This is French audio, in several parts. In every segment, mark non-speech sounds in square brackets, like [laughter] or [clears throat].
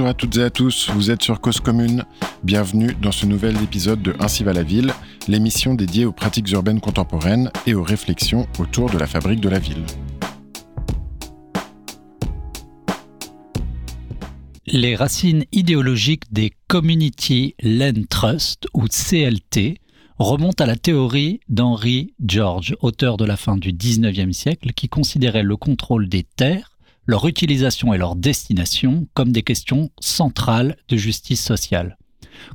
Bonjour à toutes et à tous, vous êtes sur Cause Commune. Bienvenue dans ce nouvel épisode de Ainsi va la ville, l'émission dédiée aux pratiques urbaines contemporaines et aux réflexions autour de la fabrique de la ville. Les racines idéologiques des Community Land Trust, ou CLT, remontent à la théorie d'Henry George, auteur de la fin du XIXe siècle, qui considérait le contrôle des terres, leur utilisation et leur destination comme des questions centrales de justice sociale.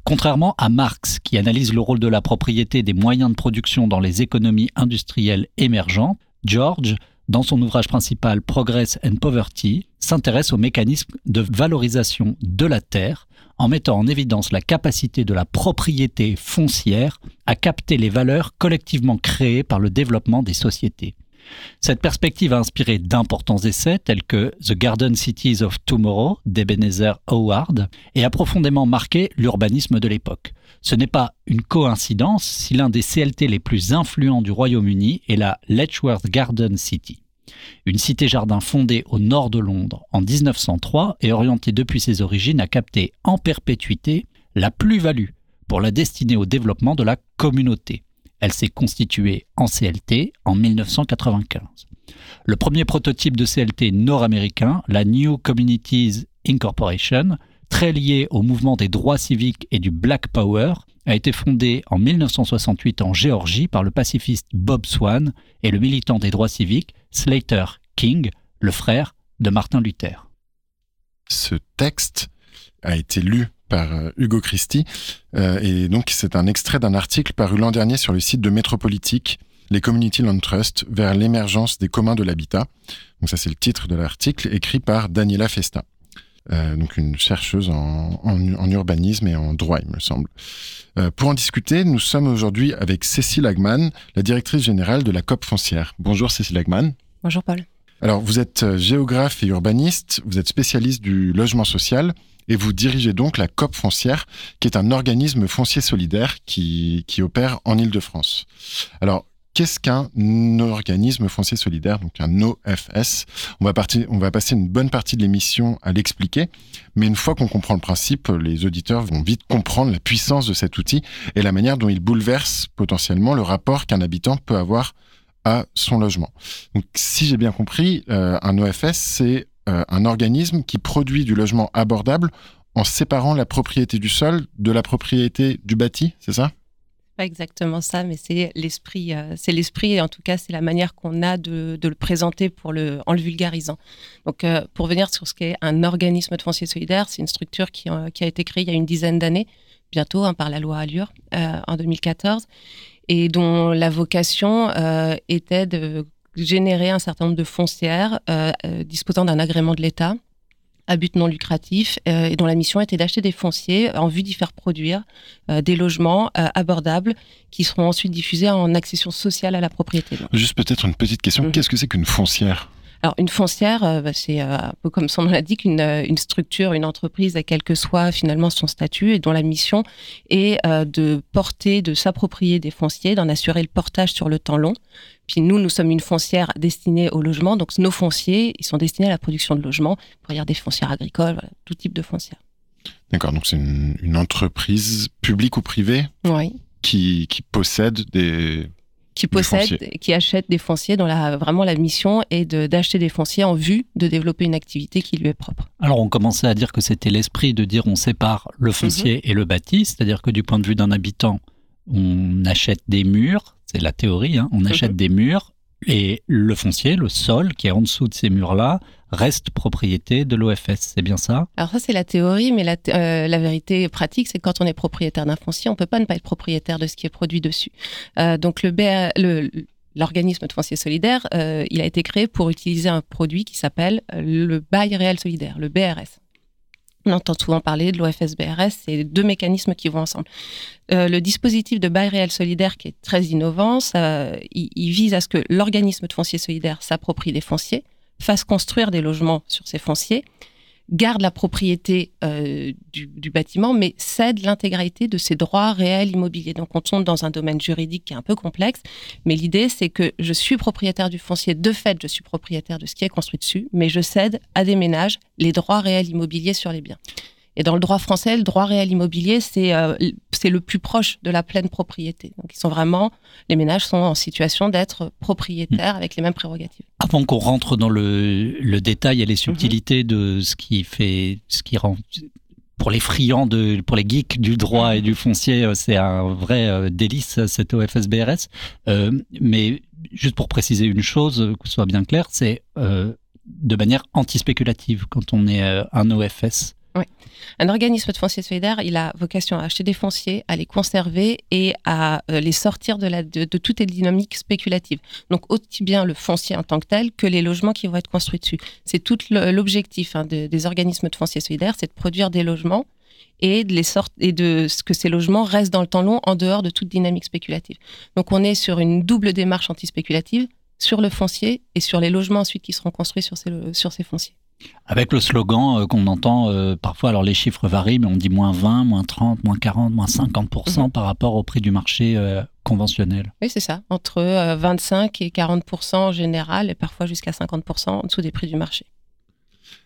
Contrairement à Marx, qui analyse le rôle de la propriété des moyens de production dans les économies industrielles émergentes, George dans son ouvrage principal Progress and Poverty, s'intéresse aux mécanismes de valorisation de la terre en mettant en évidence la capacité de la propriété foncière à capter les valeurs collectivement créées par le développement des sociétés. Cette perspective a inspiré d'importants essais tels que The Garden Cities of Tomorrow d'Ebenezer Howard et a profondément marqué l'urbanisme de l'époque. Ce n'est pas une coïncidence si l'un des CLT les plus influents du Royaume-Uni est la Letchworth Garden City. Une cité-jardin fondée au nord de Londres en 1903 et orientée depuis ses origines à capter en perpétuité la plus-value pour la destiner au développement de la communauté. Elle s'est constituée en CLT en 1995. Le premier prototype de CLT nord-américain, la New Communities Incorporation, très lié au mouvement des droits civiques et du Black Power, a été fondé en 1968 en Géorgie par le pacifiste Bob Swan et le militant des droits civiques Slater King, le frère de Martin Luther. Ce texte a été lu par euh, Hugo Christie euh, et donc c'est un extrait d'un article paru l'an dernier sur le site de Métropolitique les Community Land Trust vers l'émergence des communs de l'habitat. Donc ça c'est le titre de l'article écrit par Daniela Festa. Euh, donc une chercheuse en, en, urbanisme et en droit, il me semble. Euh, pour en discuter, nous sommes aujourd'hui avec Cécile Hagman, la directrice générale de la COP foncière. Bonjour Cécile Hagman. Bonjour Paul. Alors vous êtes géographe et urbaniste, vous êtes spécialiste du logement social et vous dirigez donc la COP foncière, qui est un organisme foncier solidaire qui, qui opère en Ile-de-France. Alors Qu'est-ce qu'un organisme foncier solidaire, donc un OFS on va, partir, on va passer une bonne partie de l'émission à l'expliquer, mais une fois qu'on comprend le principe, les auditeurs vont vite comprendre la puissance de cet outil et la manière dont il bouleverse potentiellement le rapport qu'un habitant peut avoir à son logement. Donc, si j'ai bien compris, euh, un OFS, c'est euh, un organisme qui produit du logement abordable en séparant la propriété du sol de la propriété du bâti, c'est ça? Pas exactement ça, mais c'est l'esprit. Euh, c'est l'esprit, et en tout cas, c'est la manière qu'on a de, le présenter pour le, en le vulgarisant. Donc, euh, pour venir sur ce qu'est un organisme de foncier solidaire, c'est une structure qui, a été créée il y a une dizaine d'années, bientôt, hein, par la loi Allure, en 2014, et dont la vocation était de générer un certain nombre de foncières disposant d'un agrément de l'État à but non lucratif euh, et dont la mission était d'acheter des fonciers en vue d'y faire produire euh, des logements euh, abordables qui seront ensuite diffusés en accession sociale à la propriété. Juste peut-être une petite question, mhm. qu'est-ce que c'est qu'une foncière? Alors, une foncière, bah, c'est un peu comme son nom l'indique, une, une, structure, une entreprise, quel que soit finalement son statut, et dont la mission est de porter, de s'approprier des fonciers, d'en assurer le portage sur le temps long, puis nous, nous sommes une foncière destinée au logement. Donc nos fonciers, ils sont destinés à la production de logements. Pour dire des foncières agricoles, tout type de foncières. D'accord, donc c'est une, entreprise publique ou privée oui. qui, qui possède des, qui possède, qui achète des fonciers dont la, vraiment la mission est d'acheter des fonciers en vue de développer une activité qui lui est propre. Alors on commençait à dire que c'était l'esprit de dire on sépare le foncier mhm. et le bâti, c'est-à-dire que du point de vue d'un habitant, on achète des murs, c'est la théorie, hein. on mhm. achète des murs et le foncier, le sol qui est en dessous de ces murs-là, reste propriété de l'OFS. C'est bien ça? Alors ça, c'est la théorie, mais la, euh, vérité pratique, c'est que quand on est propriétaire d'un foncier, on ne peut pas ne pas être propriétaire de ce qui est produit dessus. Euh, donc l'organisme de foncier solidaire, euh, il a été créé pour utiliser un produit qui s'appelle le bail réel solidaire, le BRS. On entend souvent parler de l'OFS-BRS, c'est deux mécanismes qui vont ensemble. Euh, le dispositif de bail réel solidaire qui est très innovant, il, vise à ce que l'organisme de foncier solidaire s'approprie des fonciers, fasse construire des logements sur ces fonciers garde la propriété euh, du, bâtiment, mais cède l'intégralité de ses droits réels immobiliers. Donc on tombe dans un domaine juridique qui est un peu complexe, mais l'idée c'est que je suis propriétaire du foncier, de fait je suis propriétaire de ce qui est construit dessus, mais je cède à des ménages les droits réels immobiliers sur les biens. Et dans le droit français, le droit réel immobilier, c'est euh, le plus proche de la pleine propriété. Donc ils sont vraiment, les ménages sont en situation d'être propriétaires avec les mêmes prérogatives. Avant qu'on rentre dans le, le, détail et les subtilités de ce qui fait, ce qui rend pour les friands, de, pour les geeks du droit et du foncier, euh, c'est un vrai euh, délice cet OFS-BRS. Euh, mais juste pour préciser une chose, que ce soit bien clair, c'est euh, de manière anti-spéculative quand on est un OFS. Oui. Un organisme de foncier solidaire, il a vocation à acheter des fonciers, à les conserver et à euh, les sortir de, la, de, de toutes les dynamiques spéculatives. Donc, aussi bien le foncier en tant que tel que les logements qui vont être construits dessus. C'est tout l'objectif hein, de, des organismes de foncier solidaire, c'est de produire des logements et de, ce que ces logements restent dans le temps long en dehors de toute dynamique spéculative. Donc, on est sur une double démarche anti-spéculative sur le foncier et sur les logements ensuite qui seront construits sur ces fonciers. Avec le slogan euh, qu'on entend euh, parfois, alors les chiffres varient, mais on dit moins 20, moins 30, moins 40, moins 50% mmh. par rapport au prix du marché euh, conventionnel. Oui, c'est ça, entre 25 et 40% en général, et parfois jusqu'à 50% en dessous des prix du marché.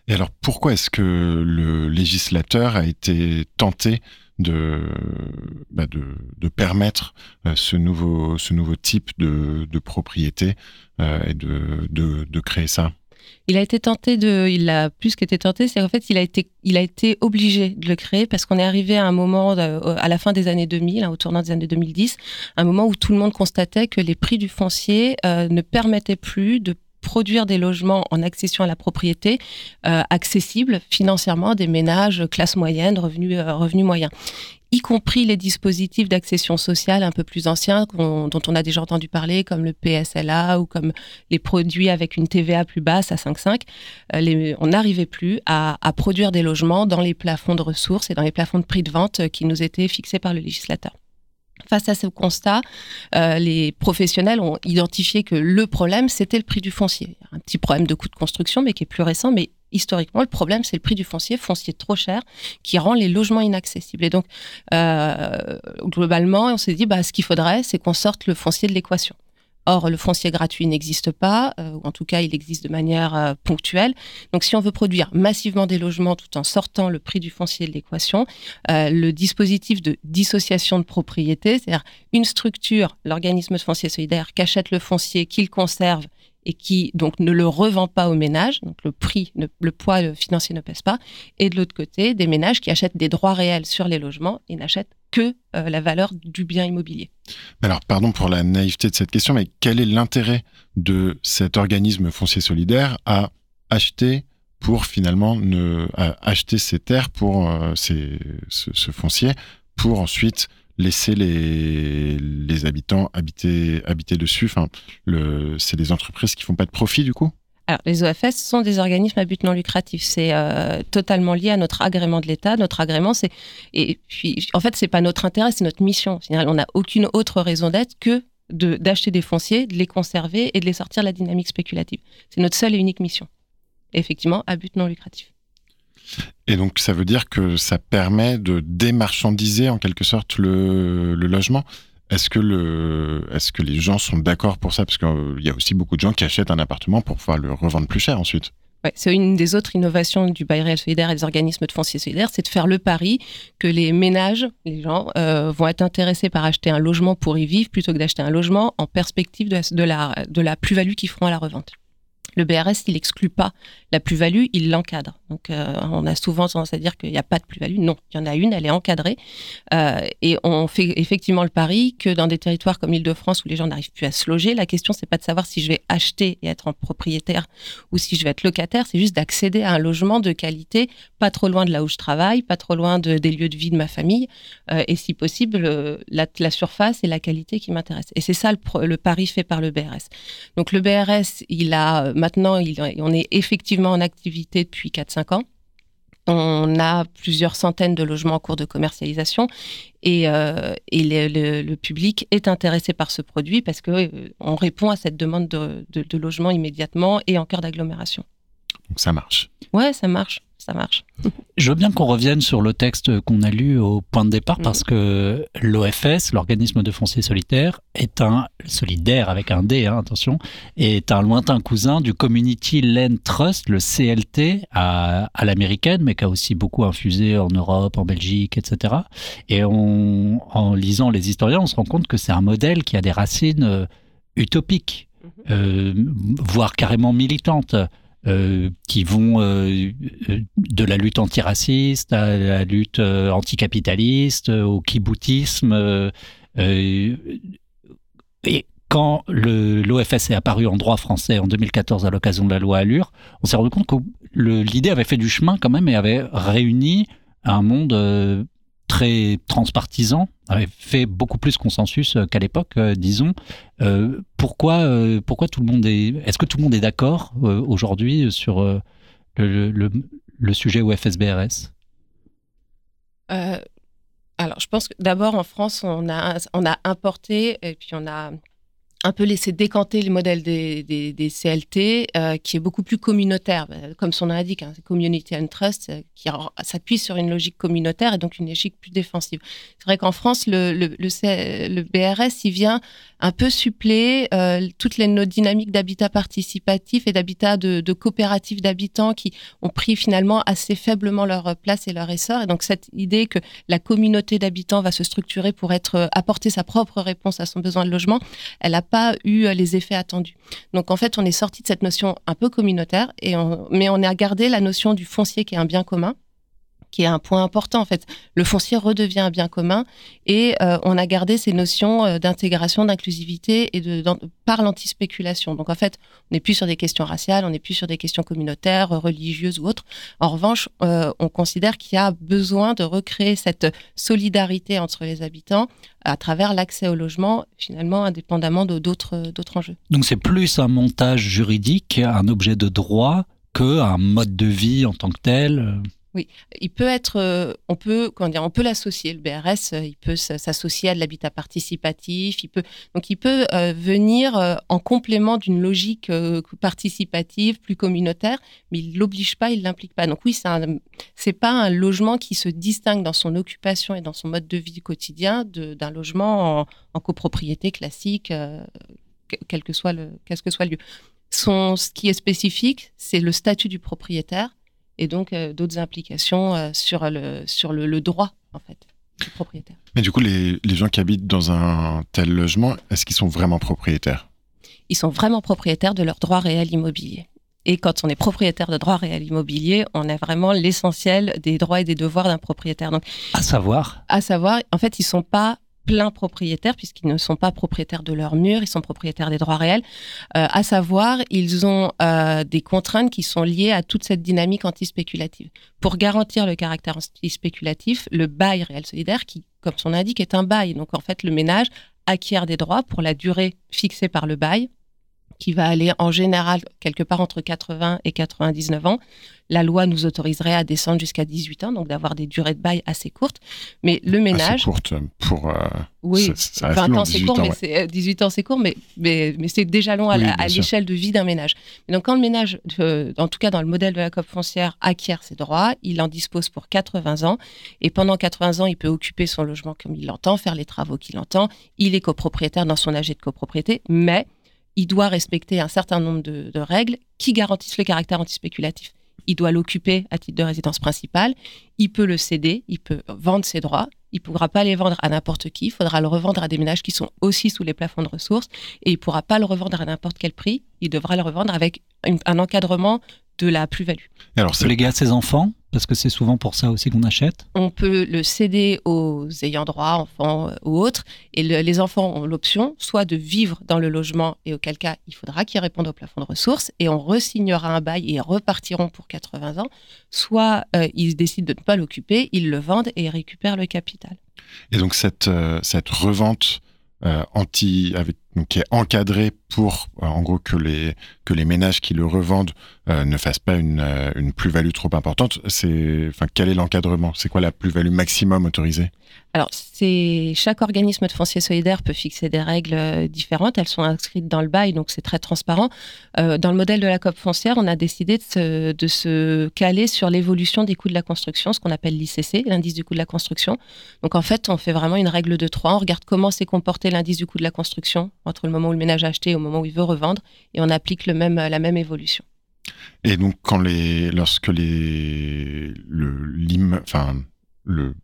Et alors pourquoi est-ce que le législateur a été tenté de, bah de, de, permettre ce, nouveau, ce nouveau type de, de propriété euh, et de, de, créer ça? Il a été tenté de, il a plus qu'été tenté, c'est en fait il a été, il a été obligé de le créer parce qu'on est arrivé à un moment à la fin des années 2000, hein, au tournant des années 2010, un moment où tout le monde constatait que les prix du foncier euh, ne permettaient plus de produire des logements en accession à la propriété euh, accessibles financièrement des ménages classe moyenne, revenus euh, revenus moyens y compris les dispositifs d'accession sociale un peu plus anciens dont on a déjà entendu parler, comme le PSLA ou comme les produits avec une TVA plus basse à 5,5. Euh, on n'arrivait plus à, produire des logements dans les plafonds de ressources et dans les plafonds de prix de vente qui nous étaient fixés par le législateur. Face à ce constat, euh, les professionnels ont identifié que le problème, c'était le prix du foncier. Un petit problème de coût de construction, mais qui est plus récent, mais historiquement, le problème, c'est le prix du foncier, foncier trop cher, qui rend les logements inaccessibles. Et donc, euh, globalement, on s'est dit, bah, ce qu'il faudrait, c'est qu'on sorte le foncier de l'équation. Or, le foncier gratuit n'existe pas, euh, ou en tout cas, il existe de manière euh, ponctuelle. Donc, si on veut produire massivement des logements tout en sortant le prix du foncier de l'équation, le dispositif de dissociation de propriété, c'est-à-dire une structure, l'organisme de foncier solidaire, qui achète le foncier, qu'il conserve et qui donc ne le revend pas aux ménages, donc le prix, le poids financier ne pèse pas, et de l'autre côté, des ménages qui achètent des droits réels sur les logements et n'achètent que euh, la valeur du bien immobilier. Alors, pardon pour la naïveté de cette question, mais quel est l'intérêt de cet organisme foncier solidaire à acheter pour finalement acheter ces terres pour euh, ce, foncier pour ensuite laisser les, les habitants habiter, habiter dessus. Enfin, c'est des entreprises qui font pas de profit du coup alors, les OFS sont des organismes à but non lucratif. C'est euh, totalement lié à notre agrément de l'État. Notre agrément, c'est et puis en fait, c'est pas notre intérêt, c'est notre mission. On n'a aucune autre raison d'être que de d'acheter des fonciers, de les conserver et de les sortir de la dynamique spéculative. C'est notre seule et unique mission. effectivement, à but non lucratif. Et donc, ça veut dire que ça permet de démarchandiser en quelque sorte le, logement. Est-ce que, les gens sont d'accord pour ça? Parce qu'il y a aussi beaucoup de gens qui achètent un appartement pour pouvoir le revendre plus cher ensuite. C'est une des autres innovations du bail réel solidaire et des organismes de foncier solidaire, c'est de faire le pari que les ménages, les gens, euh, vont être intéressés par acheter un logement pour y vivre plutôt que d'acheter un logement en perspective de la, de la, de la plus-value qu'ils feront à la revente. Le BRS, il n'exclut pas la plus-value, il l'encadre. Donc, euh, on a souvent tendance à dire qu'il n'y a pas de plus-value. Non, il y en a une, elle est encadrée. Euh, et on fait effectivement le pari que dans des territoires comme l'Île-de-France où les gens n'arrivent plus à se loger, la question, c'est pas de savoir si je vais acheter et être en propriétaire ou si je vais être locataire, c'est juste d'accéder à un logement de qualité, pas trop loin de là où je travaille, pas trop loin de, des lieux de vie de ma famille, euh, et si possible, la, surface et la qualité qui m'intéressent. Et c'est ça le, pari fait par le BRS. Donc, le BRS, il a maintenant, on est effectivement en activité depuis 4-5 ans. On a plusieurs centaines de logements en cours de commercialisation et, euh, et le, le, le, public est intéressé par ce produit parce qu'on euh, répond à cette demande de, de, de, logement immédiatement et en cœur d'agglomération. Donc ça marche. Ouais, ça marche. Ça marche. [laughs] Je veux bien qu'on revienne sur le texte qu'on a lu au point de départ parce que l'OFS, l'organisme de foncier solitaire, est un solidaire avec un D, hein, attention, est un lointain cousin du Community Land Trust, le CLT à, à l'américaine, mais qui a aussi beaucoup infusé en Europe, en Belgique, etc. Et on, en lisant les historiens, on se rend compte que c'est un modèle qui a des racines euh, utopiques, euh, voire carrément militantes. Euh, qui vont euh, de la lutte antiraciste à la lutte euh, anticapitaliste, au kiboutisme. et quand l'OFS est apparu en droit français en 2014 à l'occasion de la loi Allure, on s'est rendu compte que l'idée avait fait du chemin quand même et avait réuni un monde très transpartisan, avait fait beaucoup plus consensus euh, qu'à l'époque, euh, disons. Euh, pourquoi, pourquoi tout le monde est. Est-ce que tout le monde est d'accord aujourd'hui sur le, le, le, sujet OFSBRS Alors, je pense que d'abord en France, on a, on a importé et puis on a un peu laisser décanter le modèle des, des, CLT, euh, qui est beaucoup plus communautaire, euh, comme son nom l'indique, hein, Community and Trust, euh, qui s'appuie sur une logique communautaire et donc une logique plus défensive. C'est vrai qu'en France, le, le, BRS, il vient un peu suppléer toutes les dynamiques d'habitat participatif et d'habitat de, coopératives d'habitants qui ont pris finalement assez faiblement leur place et leur essor. Et donc cette idée que la communauté d'habitants va se structurer pour apporter sa propre réponse à son besoin de logement, elle a pas eu euh, les effets attendus. Donc en fait, on est sorti de cette notion un peu communautaire, et mais on a gardé la notion du foncier qui est un bien commun qui est un point important en fait. Le foncier redevient un bien commun et euh, on a gardé ces notions euh, d'intégration, d'inclusivité et de, par l'antispéculation. Donc en fait, on n'est plus sur des questions raciales, on n'est plus sur des questions communautaires, religieuses ou autres. En revanche, euh, on considère qu'il y a besoin de recréer cette solidarité entre les habitants à travers l'accès au logement, finalement indépendamment d'autres enjeux. Donc c'est plus un montage juridique, un objet de droit que un mode de vie en tant que tel oui, il peut être, euh, on peut, comment dire, on peut l'associer. Le BRS, euh, il peut s'associer à de l'habitat participatif. Il peut, donc, il peut euh, venir en complément d'une logique participative, plus communautaire, mais il l'oblige pas, il l'implique pas. Donc oui, c'est pas un logement qui se distingue dans son occupation et dans son mode de vie quotidien d'un logement en, copropriété classique, quel que soit le, qu'est-ce que soit le lieu. Ce qui est spécifique, c'est le statut du propriétaire et donc euh, d'autres implications euh, sur, le, sur le, droit, en fait, du propriétaire. Mais du coup, les, les gens qui habitent dans un tel logement, est-ce qu'ils sont vraiment propriétaires? Ils sont vraiment propriétaires de leur droit réel immobilier. Et quand on est propriétaire de droit réel immobilier, on a vraiment l'essentiel des droits et des devoirs d'un propriétaire. Donc, à savoir? À savoir, en fait, ils sont pas plein propriétaires, puisqu'ils ne sont pas propriétaires de leurs murs, ils sont propriétaires des droits réels. Euh, à savoir, ils ont euh, des contraintes qui sont liées à toute cette dynamique antispéculative. Pour garantir le caractère antispéculatif, le bail réel solidaire, qui, comme son indique, est un bail. Donc en fait, le ménage acquiert des droits pour la durée fixée par le bail qui va aller en général quelque part entre 80 et 99 ans. La loi nous autoriserait à descendre jusqu'à 18 ans, donc d'avoir des durées de bail assez courtes. Mais le ménage. Assez courte pour. Euh, oui, 20 ans c'est court, mais 18 ans c'est court, mais, mais, c'est déjà long à, l'échelle de vie d'un ménage. Et donc quand le ménage, euh, en tout cas dans le modèle de la COP foncière, acquiert ses droits, il en dispose pour 80 ans. Et pendant 80 ans, il peut occuper son logement comme il l'entend, faire les travaux qu'il entend. Il est copropriétaire dans son âge de copropriété, mais il doit respecter un certain nombre de, règles qui garantissent le caractère antispéculatif. Il doit l'occuper à titre de résidence principale, il peut le céder, il peut vendre ses droits, il ne pourra pas les vendre à n'importe qui, il faudra le revendre à des ménages qui sont aussi sous les plafonds de ressources, et il ne pourra pas le revendre à n'importe quel prix, il devra le revendre avec un encadrement de la plus-value. Alors, c'est légué à ses enfants? Parce que c'est souvent pour ça aussi qu'on achète? On peut le céder aux ayants droit, enfants euh, ou autres, et les enfants ont l'option soit de vivre dans le logement, et auquel cas il faudra qu'ils répondent au plafond de ressources, et on resignera un bail et ils repartiront pour 80 ans, soit euh, ils décident de ne pas l'occuper, ils le vendent et récupèrent le capital. Et donc cette, euh, cette revente anti, avec donc qui est encadré pour, euh, en gros, que les que les ménages qui le revendent euh, ne fassent pas une, euh, une plus-value trop importante. C'est, enfin, quel est l'encadrement? C'est quoi la plus-value maximum autorisée? Alors, c'est chaque organisme de foncier solidaire peut fixer des règles différentes. Elles sont inscrites dans le bail, donc c'est très transparent. dans le modèle de la COP foncière, on a décidé de se, caler sur l'évolution des coûts de la construction, ce qu'on appelle l'ICC, l'indice du coût de la construction. Donc, en fait, on fait vraiment une règle de trois. On regarde comment s'est comporté l'indice du coût de la construction entre le moment où le ménage a acheté et au moment où il veut revendre, et on applique le même, la même évolution. Et donc, quand les, lorsque les, le, enfin, le,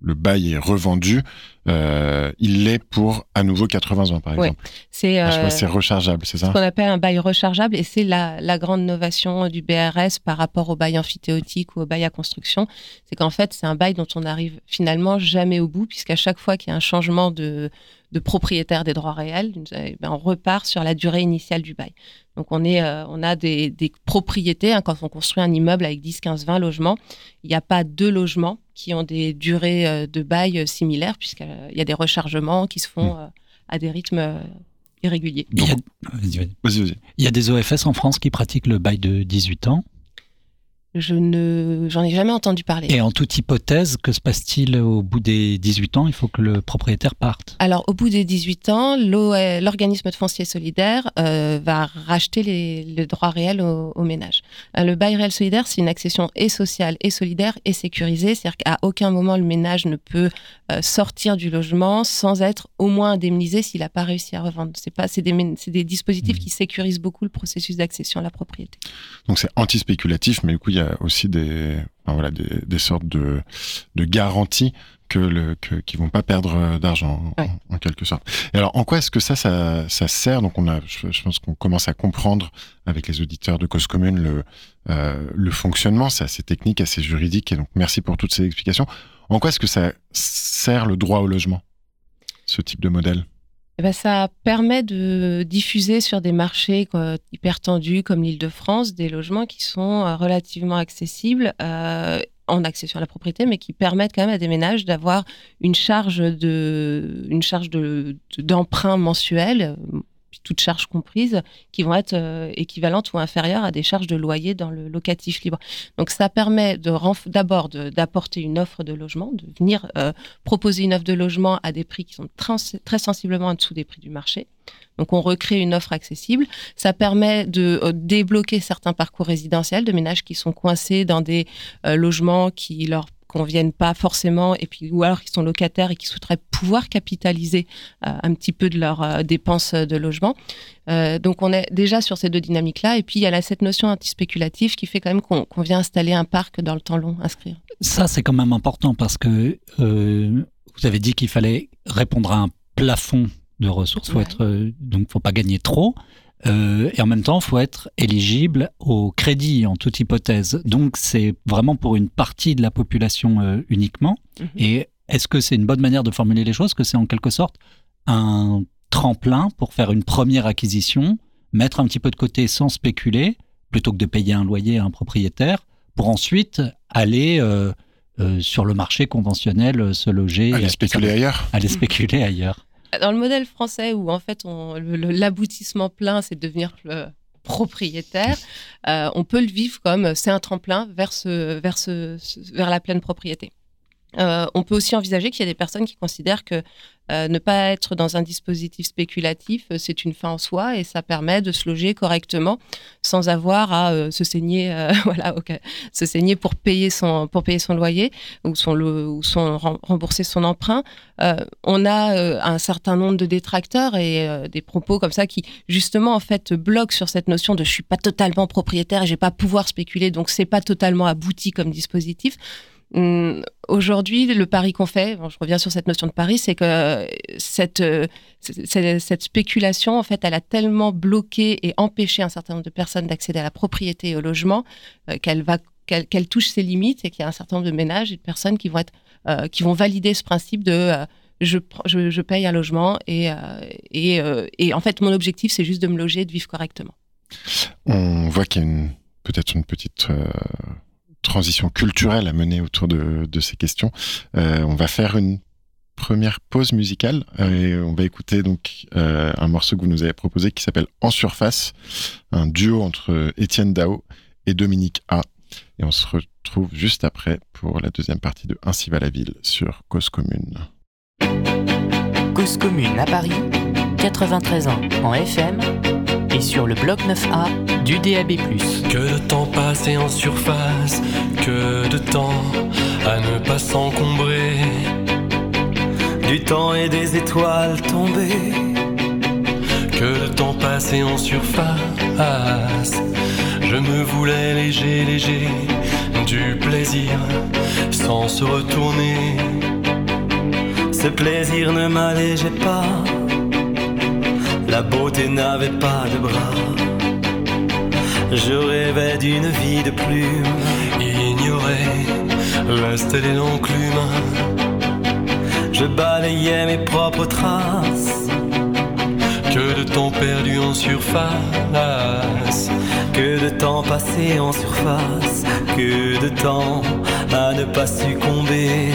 le bail est revendu, euh, il l'est pour à nouveau 80 ans, par exemple. C'est ah, c'est rechargeable, c'est ça Ce qu'on appelle un bail rechargeable, et c'est la, la, grande innovation du BRS par rapport au bail amphithéotique ou au bail à construction, c'est qu'en fait, c'est un bail dont on n'arrive finalement jamais au bout, puisqu'à chaque fois qu'il y a un changement de, de propriétaire des droits réels, eh ben, on repart sur la durée initiale du bail. Donc on, est, euh, on a des, propriétés, hein, quand on construit un immeuble avec 10, 15, 20 logements, il n'y a pas deux logements qui ont des durées euh, de bail euh, similaires, puisqu'il y a des rechargements qui se font mmh. à des rythmes irréguliers. il, y a, des OFS en France qui pratiquent le bail de 18 ans je ne, j'en ai jamais entendu parler. Et en toute hypothèse, que se passe-t-il au bout des 18 ans? Il faut que le propriétaire parte. Alors, au bout des 18 ans, l'organisme de foncier solidaire euh, va racheter les, droits réels au, ménage. Euh, le bail réel solidaire, c'est une accession et sociale et solidaire et sécurisée. C'est-à-dire qu'à aucun moment le ménage ne peut euh, sortir du logement sans être au moins indemnisé s'il n'a pas réussi à revendre. C'est pas, c'est des, des, dispositifs mmh. qui sécurisent beaucoup le processus d'accession à la propriété. Donc c'est anti-spéculatif, mais du coup il y a aussi des, voilà, des, sortes de, de garanties que le, que, qui vont pas perdre euh, d'argent en, quelque sorte. Et alors, en quoi est-ce que ça, ça, ça, sert? Donc, on a, je, pense qu'on commence à comprendre avec les auditeurs de Cause Commune le, euh, le fonctionnement. C'est assez technique, assez juridique. Et donc, merci pour toutes ces explications. En quoi est-ce que ça sert le droit au logement, ce type de modèle? Eh ben, ça permet de diffuser sur des marchés hyper tendus comme l'Île-de-France des logements qui sont euh, relativement accessibles euh, en accession à la propriété, mais qui permettent quand même à des ménages d'avoir une charge d'emprunt mensuel toutes charges comprises, qui vont être euh, équivalentes ou inférieures à des charges de loyer dans le locatif libre. Donc ça permet d'abord d'apporter une offre de logement, de venir euh, proposer une offre de logement à des prix qui sont très sensiblement en dessous des prix du marché. Donc on recrée une offre accessible. Ça permet de euh, débloquer certains parcours résidentiels de ménages qui sont coincés dans des logements qui leur conviennent pas forcément, et puis ou alors qui sont locataires et qui souhaiteraient pouvoir capitaliser euh, un petit peu de leurs euh, dépenses de logement. Euh, donc on est déjà sur ces deux dynamiques-là, et puis il y a cette notion anti-spéculative qui fait quand même qu'on vient installer un parc dans le temps long, inscrire. Ça c'est quand même important parce que vous avez dit qu'il fallait répondre à un plafond de ressources, faut être, donc faut pas gagner trop. Euh, et en même temps, il faut être éligible au crédit en toute hypothèse. Donc, c'est vraiment pour une partie de la population euh, uniquement. Mhm. Et est-ce que c'est une bonne manière de formuler les choses Que c'est en quelque sorte un tremplin pour faire une première acquisition, mettre un petit peu de côté sans spéculer, plutôt que de payer un loyer à un propriétaire, pour ensuite aller euh, sur le marché conventionnel se loger. Aller spéculer ailleurs. Aller spéculer ailleurs dans le modèle français où en fait l'aboutissement plein c'est de devenir euh, propriétaire, euh, on peut le vivre comme c'est un tremplin vers, la pleine propriété. Euh, on peut aussi envisager qu'il y a des personnes qui considèrent que euh, ne pas être dans un dispositif spéculatif, euh, c'est une fin en soi et ça permet de se loger correctement sans avoir à se saigner, [laughs] voilà, se saigner pour payer son pour payer son loyer ou son ou son rembourser son emprunt. on a un certain nombre de détracteurs et des propos comme ça qui justement en fait bloquent sur cette notion de je suis pas totalement propriétaire, vais pas pouvoir spéculer, donc c'est pas totalement abouti comme dispositif. Hum, aujourd'hui, le pari qu'on fait, je reviens sur cette notion de pari, c'est que cette, cette, spéculation, en fait, elle a tellement bloqué et empêché un certain nombre de personnes d'accéder à la propriété et au logement euh, qu'elle va qu'elle touche ses limites et qu'il y a un certain nombre de ménages et de personnes qui vont être euh, qui vont valider ce principe de euh, je, je, je, paye un logement et, et, et en fait mon objectif c'est juste de me loger et de vivre correctement. On voit qu'il y a peut-être une petite transition culturelle à mener autour de, ces questions. Euh, on va faire une première pause musicale. et on va écouter donc un morceau que vous nous avez proposé qui s'appelle En surface, un duo entre Étienne Dao et Dominique A. Et on se retrouve juste après pour la deuxième partie de Ainsi va la ville sur Cause Commune. Cause Commune à Paris, 93 ans en FM sur le bloc 9A du DAB+. Que de temps passé en surface, que de temps à ne pas s'encombrer. Du temps et des étoiles tombées. Que de temps passé en surface je me voulais léger, léger, du plaisir sans se retourner. Ce plaisir ne m'allégeait pas, la beauté n'avait pas de bras. Je rêvais d'une vie de plume, ignorer restait les l'enclume. Je balayais mes propres traces, que de temps perdu en surface que de temps passé en surface, que de temps à ne pas succomber.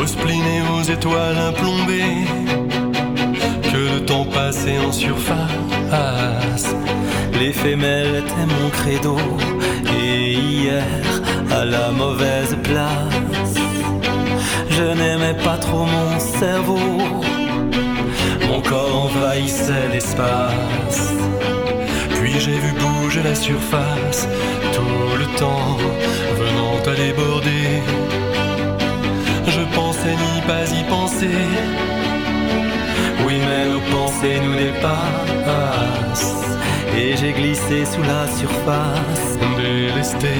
Aux spleen et aux étoiles implombées, passé en surface. L'éphémère était mon credo, et hier à la mauvaise place. Je n'aimais pas trop mon cerveau, mon corps envahissait l'espace j'ai vu bouger la surface, tout le temps venant à déborder. Je pensais n'y pas y penser. Oui, mais nos pensées nous dépassent. Et j'ai glissé sous la surface, délesté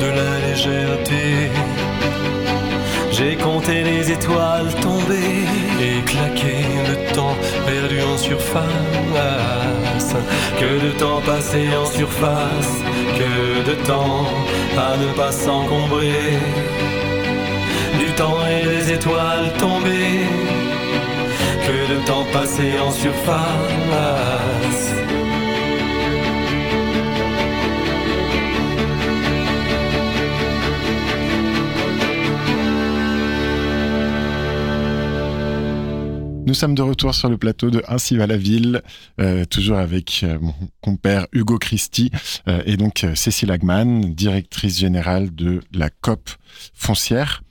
de la légèreté. J'ai compté les étoiles tombées et claqué le temps perdu en surface. Que de temps passé en surface, que de temps à ne pas s'encombrer. Du temps et les étoiles tombées, que de temps passé en surface. Nous sommes de retour sur le plateau de Ainsi va la ville, euh, toujours avec euh, mon compère Hugo Christie euh, et donc Cécile Agman, directrice générale de la COP foncière.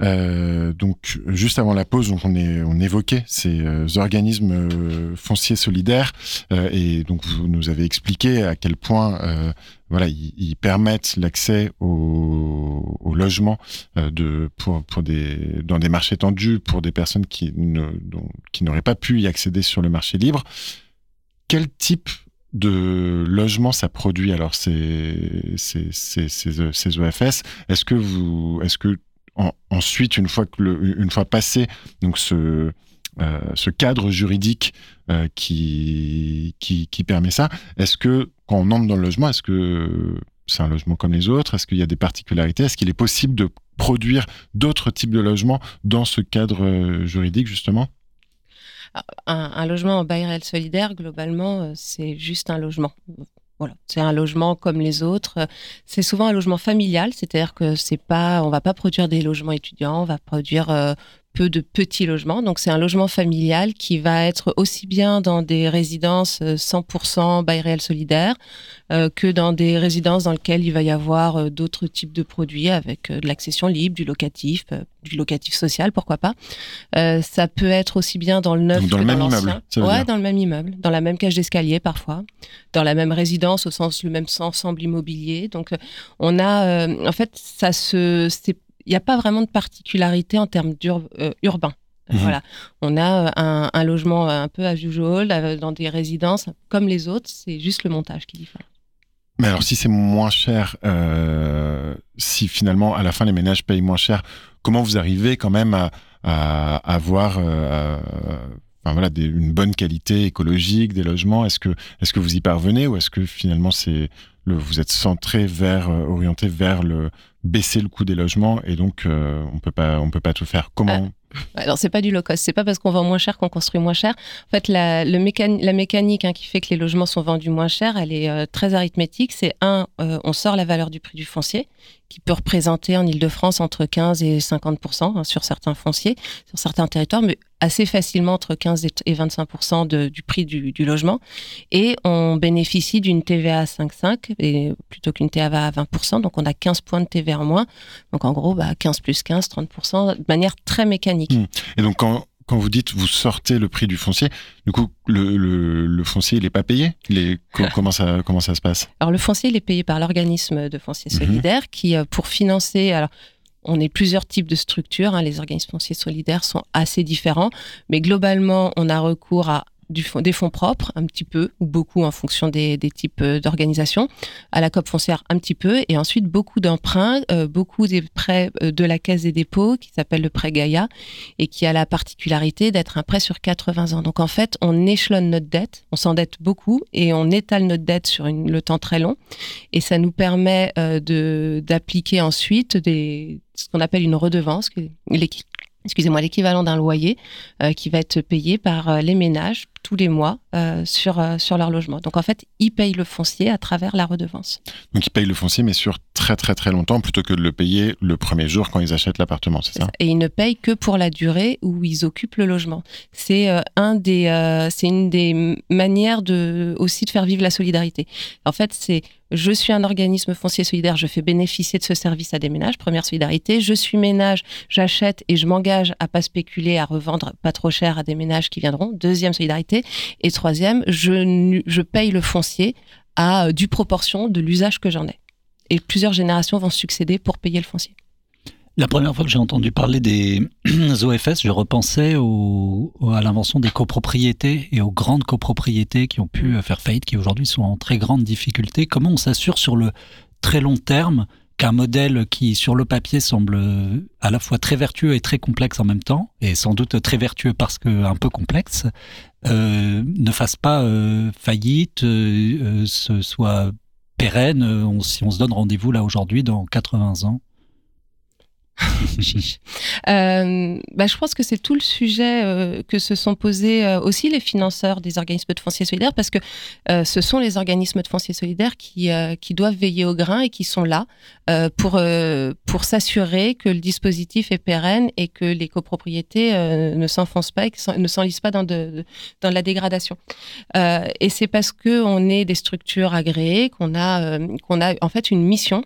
Donc juste avant la pause, on, évoquait ces organismes fonciers solidaires et donc vous nous avez expliqué à quel point voilà, ils, permettent l'accès au, logement euh, pour, dans des marchés tendus pour des personnes qui, n'auraient pas pu y accéder sur le marché libre. Quel type de logement ça produit alors ces, ces, ces, OFS Est-ce que vous, est-ce que ensuite, une fois que le, une fois passé donc ce euh, ce cadre juridique euh, qui, qui, permet ça, est-ce que quand on entre dans le logement, est-ce que c'est un logement comme les autres? Est-ce qu'il y a des particularités? Est-ce qu'il est possible de produire d'autres types de logements dans ce cadre euh, juridique, justement? Un, logement en bail réel solidaire, globalement, c'est juste un logement. Voilà, c'est un logement comme les autres. C'est souvent un logement familial, c'est-à-dire que c'est pas, on va pas produire des logements étudiants, on va produire euh, peu de petits logements. Donc c'est un logement familial qui va être aussi bien dans des résidences 100% euh, bail réel solidaire euh, que dans des résidences dans lesquelles il va y avoir euh, d'autres types de produits avec de l'accession libre, du locatif, du locatif social, pourquoi pas. ça peut être aussi bien dans le neuf dans que le dans même immeuble. Ouais, dans le même immeuble, dans la même cage d'escalier parfois, dans la même résidence au sens le même ensemble immobilier. Donc on a en fait ça se il n'y a pas vraiment de particularité en termes euh, urbains. Mhm. Voilà, on a euh, un, logement un peu à euh, dans des résidences comme les autres, c'est juste le montage qui diffère. Mais alors, si c'est moins cher, si finalement à la fin les ménages payent moins cher, comment vous arrivez quand même à, avoir enfin, voilà, une bonne qualité écologique des logements? Est-ce que, est que vous y parvenez ou est-ce que finalement c'est vous êtes centré vers, orienté vers le, baisser le coût des logements et donc euh, on peut pas on peut pas tout faire. Comment Alors c'est pas du low cost, c'est pas parce qu'on vend moins cher qu'on construit moins cher. En fait, la, la mécanique hein, qui fait que les logements sont vendus moins cher, elle est euh, très arithmétique. C'est un, euh, on sort la valeur du prix du foncier, qui peut représenter en Ile-de-France entre 15 et 50 hein, sur certains fonciers, sur certains territoires, mais assez facilement entre 15 et 25 du prix du, logement. Et on bénéficie d'une TVA à 5,5 et plutôt qu'une TVA à 20 donc on a 15 points de TVA en moins. Donc en gros, bah, 15 plus 15, 30 de manière très mécanique. Mmh. Quand vous dites vous sortez le prix du foncier, du coup, le, le, foncier, il n'est pas payé? Comment, ça, comment ça se passe? Alors, le foncier, il est payé par l'organisme de foncier mhm. solidaire qui, euh, pour financer. Alors, on est plusieurs types de structures. Hein, les organismes fonciers solidaires sont assez différents, mais globalement, on a recours à des fonds propres, un petit peu, ou beaucoup en fonction des, types euh, d'organisations, à la COP foncière un petit peu, et ensuite beaucoup d'emprunts, euh, beaucoup des prêts euh, de la Caisse des dépôts, qui s'appelle le prêt Gaïa, et qui a la particularité d'être un prêt sur 80 ans. Donc en fait, on échelonne notre dette, on s'endette beaucoup, et on étale notre dette sur le temps très long, et ça nous permet d'appliquer ensuite des, ce qu'on appelle une redevance, l'équivalent d'un loyer qui va être payé par les ménages tous les mois euh, sur, euh, sur leur logement. Donc en fait, ils payent le foncier à travers la redevance. Donc ils payent le foncier, mais sur très très très longtemps, plutôt que de le payer le premier jour quand ils achètent l'appartement, c'est ça, Et ils ne payent que pour la durée où ils occupent le logement. C'est euh, un des, c'est une des manières de, aussi de faire vivre la solidarité. En fait, c'est je suis un organisme foncier solidaire, je fais bénéficier de ce service à des ménages, première solidarité. Je suis ménage, j'achète et je m'engage à pas spéculer, à revendre pas trop cher à des ménages qui viendront. Deuxième solidarité, et troisième, je, paye le foncier à euh, du proportion de l'usage que j'en ai. Et plusieurs générations vont succéder pour payer le foncier. La première fois que j'ai entendu parler des [clears throat] OFS, je repensais à l'invention des copropriétés et aux grandes copropriétés qui ont pu faire faillite, qui aujourd'hui sont en très grande difficulté. Comment on s'assure sur le très long terme qu'un modèle qui, sur le papier, semble euh, à la fois très vertueux et très complexe en même temps, et sans doute très vertueux parce que un peu complexe, euh, ne fasse pas euh, faillite, ce soit pérenne, si on se donne rendez-vous là aujourd'hui dans 80 ans [laughs] euh, bah, je pense que c'est tout le sujet euh, que se sont posés euh, aussi les financeurs des organismes de foncier solidaire, parce que ce sont les organismes de foncier solidaire qui, doivent veiller au grain et qui sont là pour, s'assurer que le dispositif est pérenne et que les copropriétés ne s'enfoncent pas et ne s'enlisent pas dans, de, la dégradation. et c'est parce qu'on est des structures agréées qu'on a en fait une mission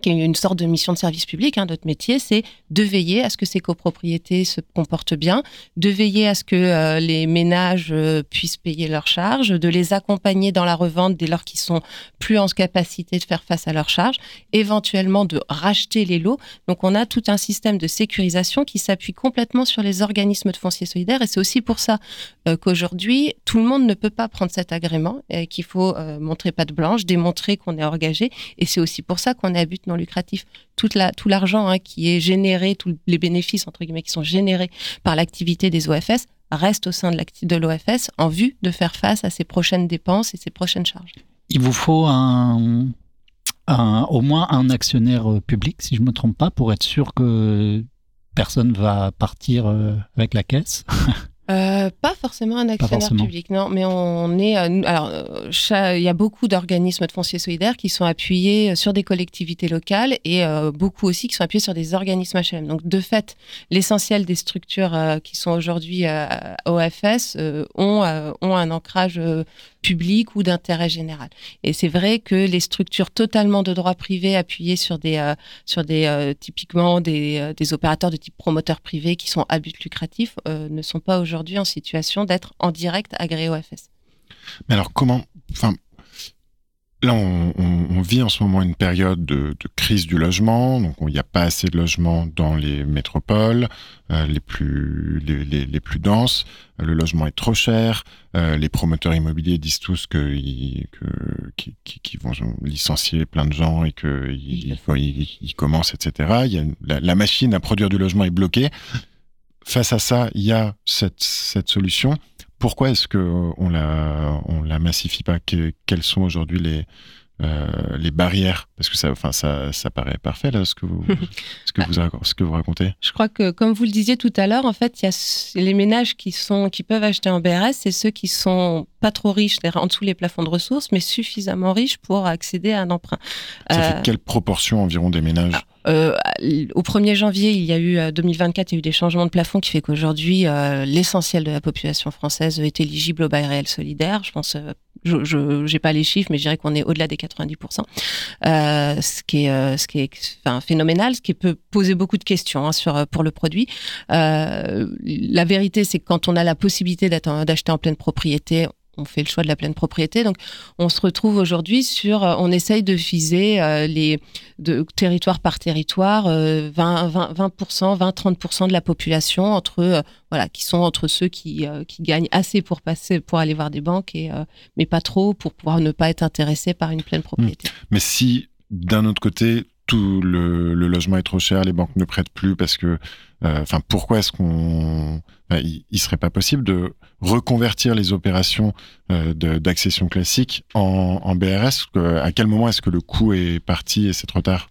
qui est une sorte de mission de service public. Hein, notre métier, c'est de veiller à ce que ces copropriétés se comportent bien, de veiller à ce que euh, les ménages euh, puissent payer leurs charges, de les accompagner dans la revente dès lors qu'ils sont plus en capacité de faire face à leurs charges, éventuellement de racheter les lots. Donc on a tout un système de sécurisation qui s'appuie complètement sur les organismes de foncier solidaire et c'est aussi pour ça euh, qu'aujourd'hui, tout le monde ne peut pas prendre cet agrément et qu'il faut montrer patte blanche, démontrer qu'on est engagé et c'est aussi pour ça qu'on a non lucratif. Tout l'argent hein, qui est généré, tous les bénéfices entre guillemets qui sont générés par l'activité des OFS reste au sein de, l'OFS en vue de faire face à ses prochaines dépenses et ses prochaines charges. Il vous faut au moins un actionnaire euh, public, si je ne me trompe pas, pour être sûr que personne va partir euh, avec la caisse [laughs] Euh, pas forcément un actionnaire public, non, mais on est. Euh, alors, euh, il y a beaucoup d'organismes de foncier solidaire qui sont appuyés sur des collectivités locales et beaucoup aussi qui sont appuyés sur des organismes HLM. Donc, de fait, l'essentiel des structures qui sont aujourd'hui OFS ont, ont un ancrage public ou d'intérêt général. Et c'est vrai que les structures totalement de droit privé appuyées sur des, euh, des euh, typiquement des, euh, des, opérateurs de type promoteur privé qui sont à but lucratif ne sont pas aujourd'hui en situation d'être en direct agréés au FS. Mais alors comment, Là, on, vit en ce moment une période de, crise du logement, donc il n'y a pas assez de logements dans les métropoles euh, les plus les, plus denses. Le logement est trop cher. Euh, les promoteurs immobiliers disent tous que, qu'ils vont licencier plein de gens et qu'ils ils, commencent, etc. Il y a, la, la, machine à produire du logement est bloquée. Face à ça, il y a cette, cette solution pourquoi est-ce qu'on la, on la massifie pas? Quels sont aujourd'hui les, euh, les barrières? Parce que ça, enfin, ça, ça paraît parfait là, ce que vous, [laughs] ce que vous, ce que vous racontez. Je crois que, comme vous le disiez tout à l'heure, en fait, il y a les ménages qui sont, qui peuvent acheter en BRS, c'est ceux qui sont pas trop riches, en dessous les plafonds de ressources, mais suffisamment riches pour accéder à un emprunt. Ça fait quelle proportion environ des ménages? Euh, au 1er janvier, il y a eu 2024, il y a eu des changements de plafond qui fait qu'aujourd'hui, euh, l'essentiel de la population française est éligible au bail réel solidaire. Je pense, euh, je n'ai pas les chiffres, mais je dirais qu'on est au-delà des 90%, euh, ce qui est, ce qui est enfin, phénoménal, ce qui peut poser beaucoup de questions hein, sur pour le produit. la vérité, c'est que quand on a la possibilité d'acheter en pleine propriété, on fait le choix de la pleine propriété. Donc, on se retrouve aujourd'hui sur, euh, on essaye de viser euh, les de, territoire par territoire, 20, 20, 20%, 20, 30% de la population entre, voilà, qui sont entre ceux qui, euh, qui gagnent assez pour passer, pour aller voir des banques et, mais pas trop pour pouvoir ne pas être intéressé par une pleine propriété. Mmh. Mais si, d'un autre côté, tout le, logement est trop cher, les banques ne prêtent plus parce que, enfin, pourquoi est-ce qu'on, il, serait pas possible de reconvertir les opérations euh, d'accession classique en, en BRS À quel moment est-ce que le coût est parti et c'est trop tard?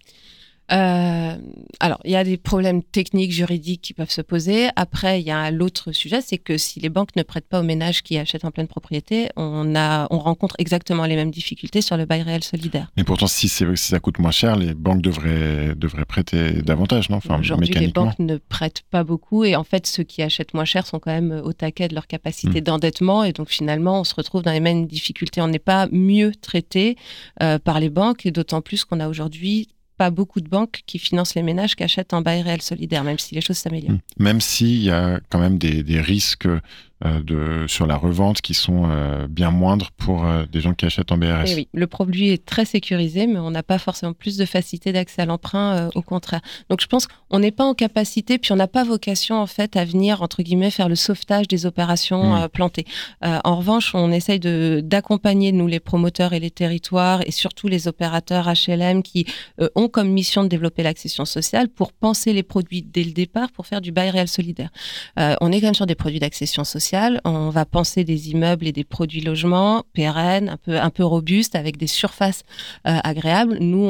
Euh, alors, il y a des problèmes techniques, juridiques qui peuvent se poser. Après, il y a l'autre sujet, c'est que si les banques ne prêtent pas aux ménages qui achètent en pleine propriété, on, a, on rencontre exactement les mêmes difficultés sur le bail réel solidaire. Mais pourtant, si, si ça coûte moins cher, les banques devraient, devraient prêter davantage, non? Enfin, Aujourd'hui, les banques ne prêtent pas beaucoup et en fait, ceux qui achètent moins cher sont quand même au taquet de leur capacité hmm. d'endettement et donc finalement, on se retrouve dans les mêmes difficultés. On n'est pas mieux traité euh, par les banques et d'autant plus qu'on a aujourd'hui pas beaucoup de banques qui financent les ménages qui achètent en bail réel solidaire, même si les choses s'améliorent. Mmh. Même s'il y a quand même des, risques de, sur la revente qui sont euh, bien moindres pour euh, des gens qui achètent en BRS. Eh oui, le produit est très sécurisé, mais on n'a pas forcément plus de facilité d'accès à l'emprunt, au contraire. Donc je pense qu'on n'est pas en capacité, puis on n'a pas vocation en fait à venir, entre guillemets, faire le sauvetage des opérations mmh. plantées. en revanche, on essaye d'accompagner, nous, les promoteurs et les territoires, et surtout les opérateurs HLM qui ont comme mission de développer l'accession sociale pour penser les produits dès le départ pour faire du bail réel solidaire. on est quand même sur des produits d'accession sociale on va penser des immeubles et des produits logements pérennes, un peu, un peu robustes, avec des surfaces euh, agréables. Nous,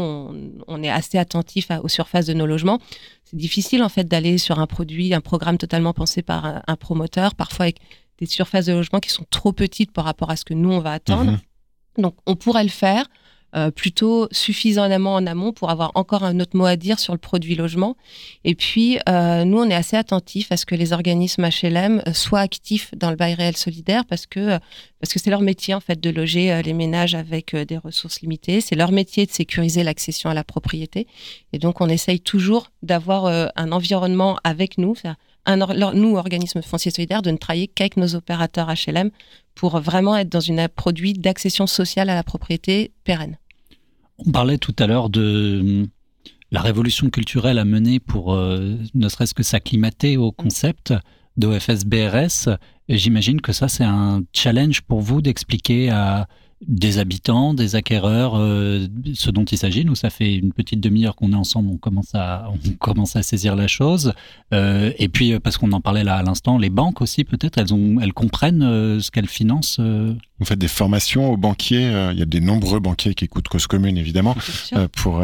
on, est assez attentifs aux surfaces de nos logements. C'est difficile en fait d'aller sur un produit, un programme totalement pensé par un, promoteur, parfois avec des surfaces de logement qui sont trop petites par rapport à ce que nous on va attendre. Mhm. Donc, on pourrait le faire. Euh, plutôt suffisamment en amont pour avoir encore un autre mot à dire sur le produit logement. Et puis, euh, nous, on est assez attentifs à ce que les organismes HLM soient actifs dans le bail réel solidaire parce que parce que c'est leur métier en fait de loger euh, les ménages avec des ressources limitées. C'est leur métier de sécuriser l'accession à la propriété. Et donc, on essaye toujours d'avoir un environnement avec nous. Un, nous, organismes fonciers solidaires, de ne travailler qu'avec nos opérateurs HLM pour vraiment être dans un produit d'accession sociale à la propriété pérenne. On parlait tout à l'heure de hum, la révolution culturelle à mener pour euh, ne serait-ce que s'acclimater au concept d'OFS-BRS. J'imagine que ça, c'est un challenge pour vous d'expliquer à des habitants, des acquéreurs, euh, ce dont il s'agit. Nous, ça fait une petite demi-heure qu'on est ensemble, on commence à, on commence à saisir la chose. Euh, et puis, parce qu'on en parlait là à l'instant, les banques aussi, peut-être, elles, ont, elles comprennent ce qu'elles financent. Vous faites des formations aux banquiers. il y a des nombreux banquiers qui écoutent Cause Commune, évidemment, pour,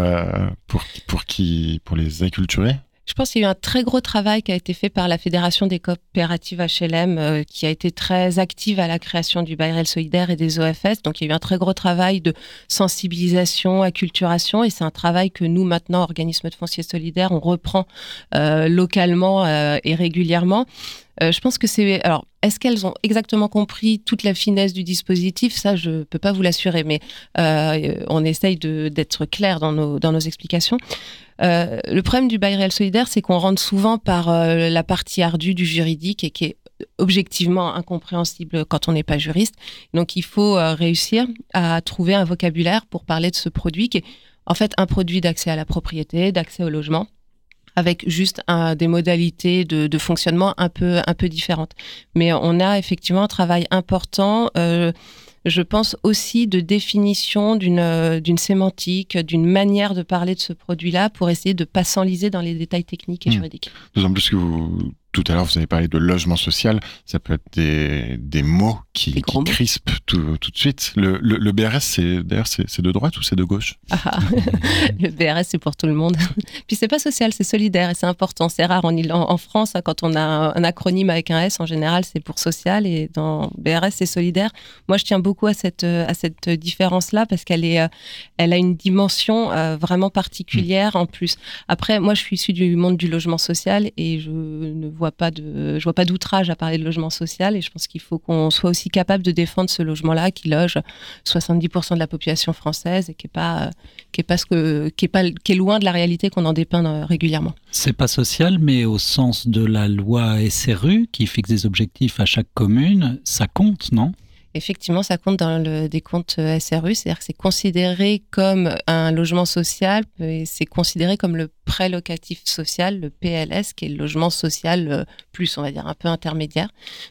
pour, pour, qui, pour les acculturer. Je pense qu'il y a eu un très gros travail qui a été fait par la Fédération des coopératives HLM, euh, qui a été très active à la création du bail solidaire et des OFS. Donc il y a eu un très gros travail de sensibilisation, acculturation, et c'est un travail que nous, maintenant, organismes de foncier solidaire, on reprend euh, localement euh, et régulièrement. je pense que c'est. Alors, est-ce qu'elles ont exactement compris toute la finesse du dispositif? Ça, je ne peux pas vous l'assurer, mais on essaye d'être clair dans nos, dans nos explications. Euh, le problème du bail réel solidaire, c'est qu'on rentre souvent par euh, la partie ardue du juridique et qui est objectivement incompréhensible quand on n'est pas juriste. Donc il faut euh, réussir à trouver un vocabulaire pour parler de ce produit qui est en fait un produit d'accès à la propriété, d'accès au logement avec juste des modalités de, fonctionnement un peu, un peu différentes. Mais on a effectivement un travail important je pense aussi de définition d'une euh, d'une sémantique, d'une manière de parler de ce produit-là pour essayer de ne pas s'enliser dans les détails techniques et hmm. juridiques. D'autant plus que vous tout à l'heure, vous avez parlé de logement social. Ça peut être des, des mots qui, qui crispent tout, tout, de suite. Le, le, BRS, c'est d'ailleurs, c'est de droite ou c'est de gauche? Ah, ah. [laughs] Le BRS, c'est pour tout le monde. [laughs] Puis c'est pas social, c'est solidaire et c'est important. C'est rare en, en, France, hein, quand on a un, acronyme avec un S, en général, c'est pour social et dans BRS, c'est solidaire. Moi, je tiens beaucoup à cette, à cette différence-là parce qu'elle est, elle a une dimension euh, vraiment particulière en plus. Après, moi, je suis issue du monde du logement social et je ne vois pas de, je vois pas d'outrage à parler de logement social et je pense qu'il faut qu'on soit aussi capable de défendre ce logement-là qui loge 70% de la population française et qui est pas, qui est pas ce que, qui est pas, qui est loin de la réalité qu'on en dépeint euh, régulièrement. C'est pas social, mais au sens de la loi SRU qui fixe des objectifs à chaque commune, ça compte, non? Effectivement, ça compte dans le décompte euh, SRU, c'est-à-dire que c'est considéré comme un logement social et c'est considéré comme le prêt locatif social, le PLS, qui est le logement social euh, plus, on va dire, un peu intermédiaire.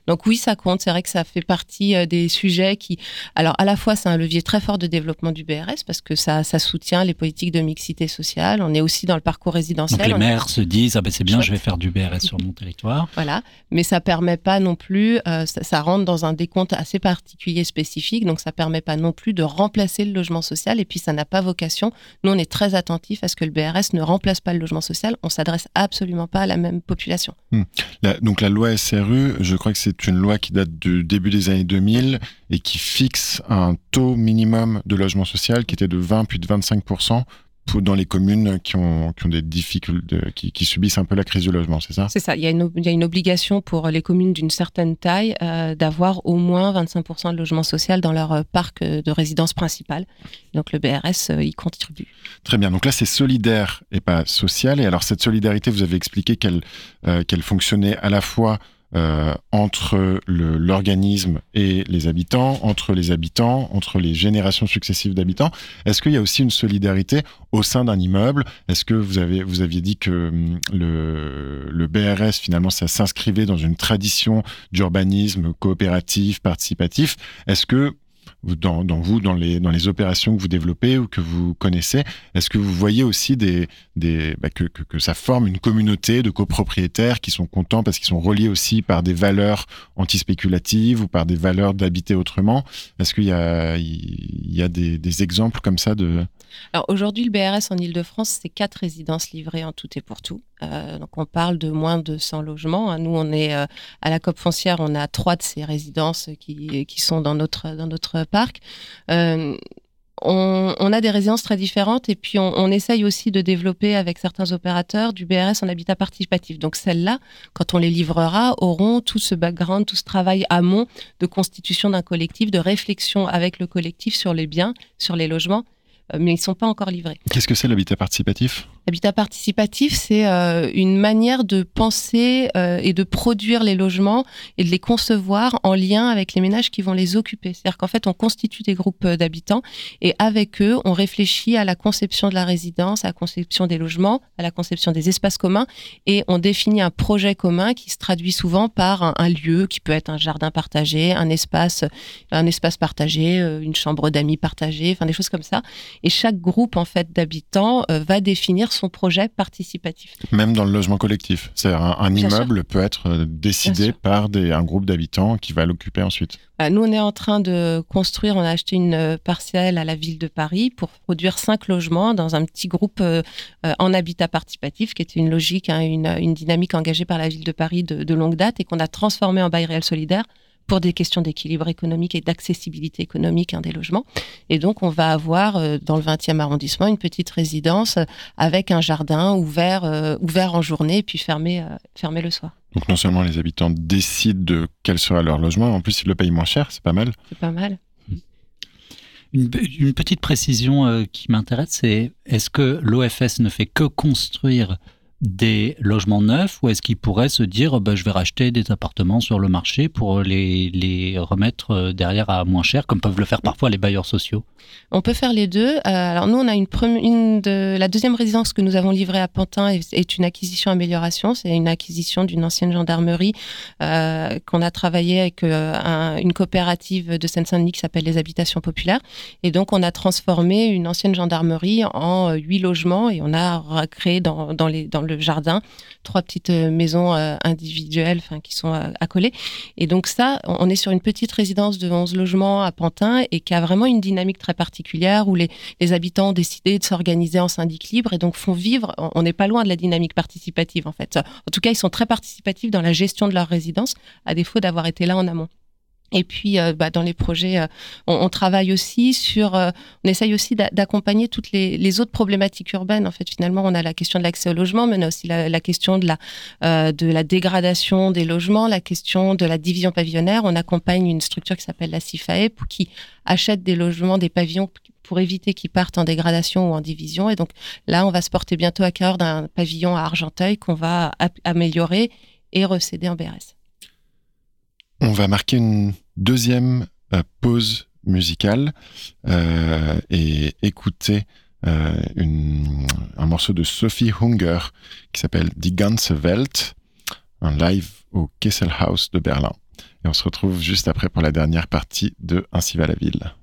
Donc oui, ça compte. C'est vrai que ça fait partie euh, des sujets qui, alors à la fois, c'est un levier très fort de développement du BRS parce que ça, ça soutient les politiques de mixité sociale. On est aussi dans le parcours résidentiel. Donc les maires se disent, ah ben c'est bien, je vais faire du BRS sur mon territoire. Voilà, mais ça permet pas non plus, ça, ça rentre dans un décompte assez spécifique, donc ça permet pas non plus de remplacer le logement social et puis ça n'a pas vocation. Nous, on est très attentifs à ce que le BRS ne remplace pas le logement social. On s'adresse absolument pas à la même population. Hmm. donc la loi SRU, je crois que c'est une loi qui date du début des années 2000 et qui fixe un taux minimum de logement social qui était de 20 puis de 25 dans les communes qui ont, qui ont des difficultés, qui, qui, subissent un peu la crise du logement, c'est ça? C'est ça. Il y, a une, il y, a une, obligation pour les communes d'une certaine taille euh, d'avoir au moins 25% de logement social dans leur euh, parc de résidence principale. Donc le BRS euh, y contribue. Très bien. Donc là, c'est solidaire et pas social. Et alors cette solidarité, vous avez expliqué qu'elle qu'elle fonctionnait à la fois euh, entre l'organisme et les habitants, entre les habitants, entre les générations successives d'habitants. Est-ce qu'il y a aussi une solidarité au sein d'un immeuble? Est-ce que vous, avez, vous aviez dit que hum, le, le BRS, finalement, ça s'inscrivait dans une tradition d'urbanisme coopératif, participatif? Est-ce que dans, dans, vous, dans les, dans les opérations que vous développez ou que vous connaissez, est-ce que vous voyez aussi des, des, bah, que, que, que, ça forme une communauté de copropriétaires qui sont contents parce qu'ils sont reliés aussi par des valeurs antispéculatives ou par des valeurs d'habiter autrement? Est-ce qu'il y a, il y a des, des exemples comme ça de... Alors aujourd'hui, le BRS en Ile-de-France, c'est quatre résidences livrées en tout et pour tout. Euh, donc on parle de moins de 100 logements. Hein. Nous, on est euh, à la COP foncière, on a trois de ces résidences qui, qui sont dans notre, dans notre parc. Euh, on, a des résidences très différentes et puis on, on, essaye aussi de développer avec certains opérateurs du BRS en habitat participatif. Donc celles-là, quand on les livrera, auront tout ce background, tout ce travail amont de constitution d'un collectif, de réflexion avec le collectif sur les biens, sur les logements, mais ils ne sont pas encore livrés. Qu'est-ce que c'est l'habitat participatif? L'habitat participatif, c'est euh, une manière de penser euh, et de produire les logements et de les concevoir en lien avec les ménages qui vont les occuper. C'est-à-dire qu'en fait, on constitue des groupes euh, d'habitants et avec eux, on réfléchit à la conception de la résidence, à la conception des logements, à la conception des espaces communs et on définit un projet commun qui se traduit souvent par un, lieu qui peut être un jardin partagé, un espace, un espace partagé, une chambre d'amis partagée, enfin des choses comme ça. Et chaque groupe en fait d'habitants va définir son projet participatif. Même dans le logement collectif. C'est-à-dire un, immeuble peut être euh, décidé par des, un groupe d'habitants qui va l'occuper ensuite. Bah, nous, on est en train de construire, on a acheté une euh, parcelle à la ville de Paris pour produire cinq logements dans un petit groupe euh, en habitat participatif, qui était une logique, hein, une, une, dynamique engagée par la ville de Paris de, de longue date et qu'on a transformé en bail réel solidaire pour des questions d'équilibre économique et d'accessibilité économique hein, des logements. Et donc, on va avoir euh, dans le 20e arrondissement une petite résidence euh, avec un jardin ouvert, euh, ouvert en journée et puis fermé, fermé le soir. Donc, non seulement les habitants décident de quel sera leur logement, en plus, ils le payent moins cher, c'est pas mal. C'est pas mal. Une, une petite précision qui m'intéresse, c'est est-ce que l'OFS ne fait que construire des logements neufs ou est-ce qu'ils pourraient se dire bah, je vais racheter des appartements sur le marché pour les, les remettre euh, derrière à moins cher comme peuvent le faire parfois les bailleurs sociaux? On peut faire les deux. Euh, alors nous on a une, une de la deuxième résidence que nous avons livrée à Pantin est, une acquisition amélioration. C'est une acquisition d'une ancienne gendarmerie euh, qu'on a travaillé avec une coopérative de Seine-Saint-Denis qui s'appelle les Habitations Populaires et donc on a transformé une ancienne gendarmerie en huit logements et on a créé dans, dans les le jardin, trois petites maisons individuelles, enfin qui sont accolées. Et donc ça, on est sur une petite résidence de 11 logements à Pantin et qui a vraiment une dynamique très particulière où les habitants ont décidé de s'organiser en syndic libre et donc font vivre. On n'est pas loin de la dynamique participative en fait. En tout cas, ils sont très participatifs dans la gestion de leur résidence, à défaut d'avoir été là en amont. Et puis, euh, bah, dans les projets, euh, on, travaille aussi sur, euh, on essaye aussi d'accompagner toutes les, autres problématiques urbaines. En fait, finalement, on a la question de l'accès au logement, mais on a aussi la, question de la, de la dégradation des logements, la question de la division pavillonnaire. On accompagne une structure qui s'appelle la CIFAE, qui achète des logements, des pavillons pour éviter qu'ils partent en dégradation ou en division. Et donc là, on va se porter bientôt à cœur d'un pavillon à Argenteuil qu'on va améliorer et recéder en BRS. On va marquer une deuxième euh, pause musicale euh, et écouter euh, un morceau de Sophie Hunger qui s'appelle Die ganze Welt, un live au Kesselhaus de Berlin. Et on se retrouve juste après pour la dernière partie de Ainsi va la ville.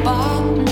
about me.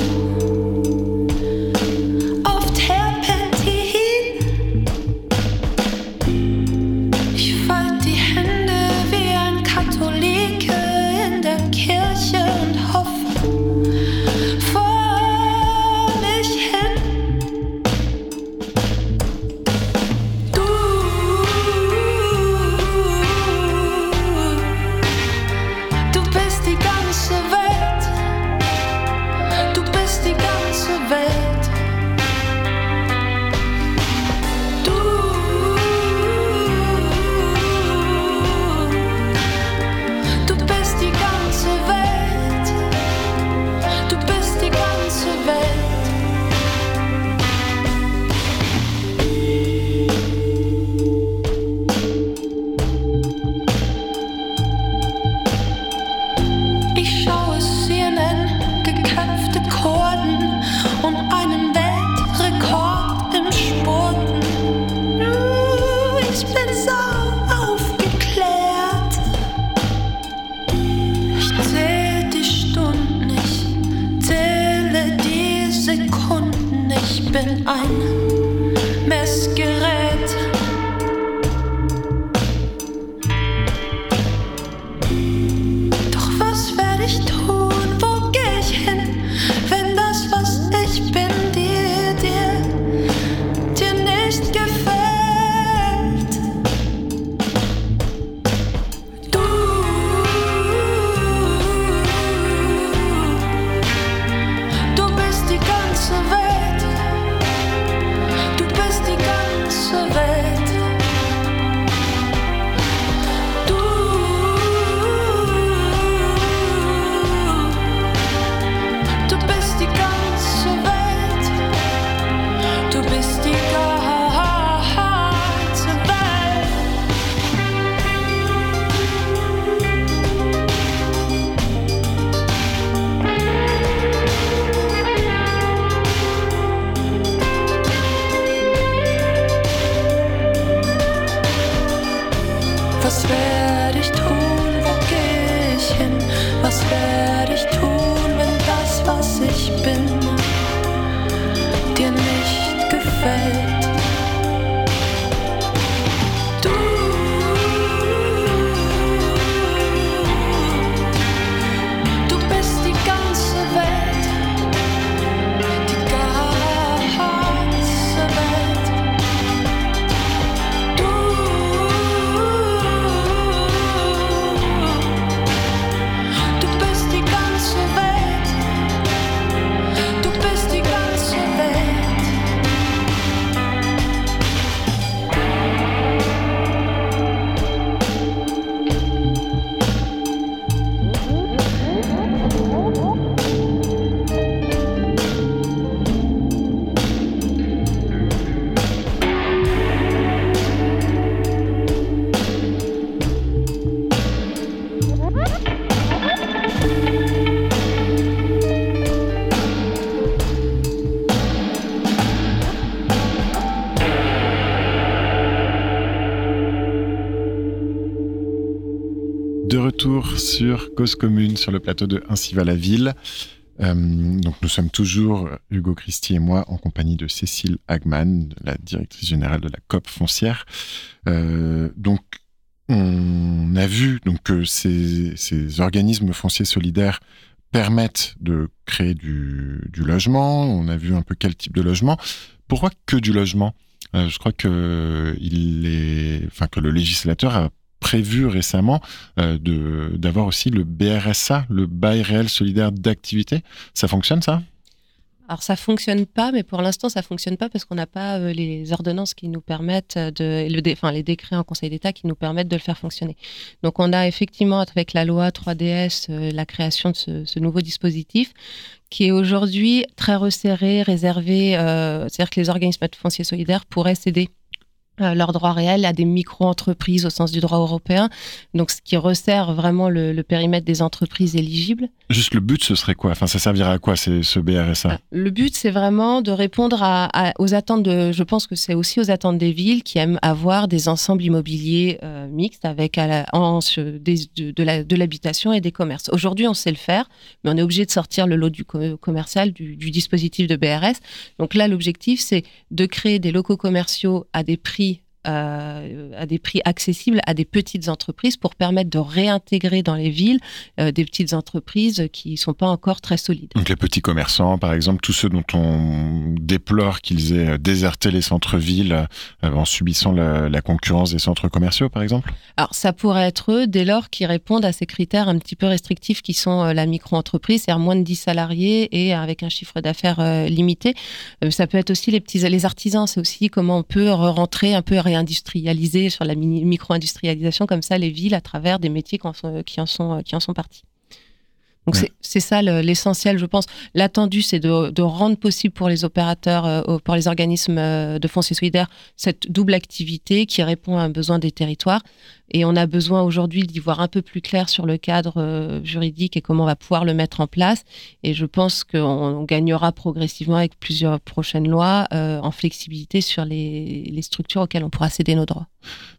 Sur le plateau de Ainsi va la ville. Euh, donc nous sommes toujours, Hugo Christie et moi, en compagnie de Cécile Hagman, la directrice générale de la COP foncière. Euh, donc on a vu donc, que ces, organismes fonciers solidaires permettent de créer du, logement. On a vu un peu quel type de logement. Pourquoi que du logement? Euh, Je crois que le législateur a prévu récemment euh, de d'avoir aussi le BRSA, le bail réel solidaire d'activité. Ça fonctionne ça? Alors ça fonctionne pas, mais pour l'instant ça fonctionne pas parce qu'on n'a pas euh, les ordonnances qui nous permettent de, le enfin les décrets en Conseil d'État qui nous permettent de le faire fonctionner. Donc on a effectivement avec la loi 3DS euh, la création de ce, nouveau dispositif qui est aujourd'hui très resserré, réservé, euh, c'est-à-dire que les organismes de foncier solidaires pourraient céder euh, leurs droits réels à des micro-entreprises au sens du droit européen, donc ce qui resserre vraiment le, le, périmètre des entreprises éligibles. Juste le but, ce serait quoi? Enfin, ça servirait à quoi ce BRSA euh, Le but, c'est vraiment de répondre à, à, aux attentes de. Je pense que c'est aussi aux attentes des villes qui aiment avoir des ensembles immobiliers euh, mixtes avec à la, en, des, de, de l'habitation et des commerces. Aujourd'hui, on sait le faire, mais on est obligé de sortir le lot du commercial du, du dispositif de BRS. Donc là, l'objectif, c'est de créer des locaux commerciaux à des prix euh, à des prix accessibles à des petites entreprises pour permettre de réintégrer dans les villes euh, des petites entreprises qui ne sont pas encore très solides. Donc les petits commerçants, par exemple, tous ceux dont on déplore qu'ils aient déserté les centres-villes euh, en subissant la, la, concurrence des centres commerciaux, par exemple? Alors ça pourrait être eux dès lors qu'ils répondent à ces critères un petit peu restrictifs qui sont la micro-entreprise, c'est-à-dire moins de 10 salariés et avec un chiffre d'affaires limité. ça peut être aussi les petits les artisans, c'est aussi comment on peut rentrer un peu industrialiser sur la micro-industrialisation, comme ça, les villes à travers des métiers qui en sont, qui en sont, qui en sont partis. Donc c'est ça l'essentiel, je pense. L'attendu, c'est de, de, rendre possible pour les opérateurs, euh, pour les organismes euh, de foncier solidaire, cette double activité qui répond à un besoin des territoires. Et on a besoin aujourd'hui d'y voir un peu plus clair sur le cadre euh, juridique et comment on va pouvoir le mettre en place. Et je pense qu'on gagnera progressivement avec plusieurs prochaines lois euh, en flexibilité sur les, structures auxquelles on pourra céder nos droits.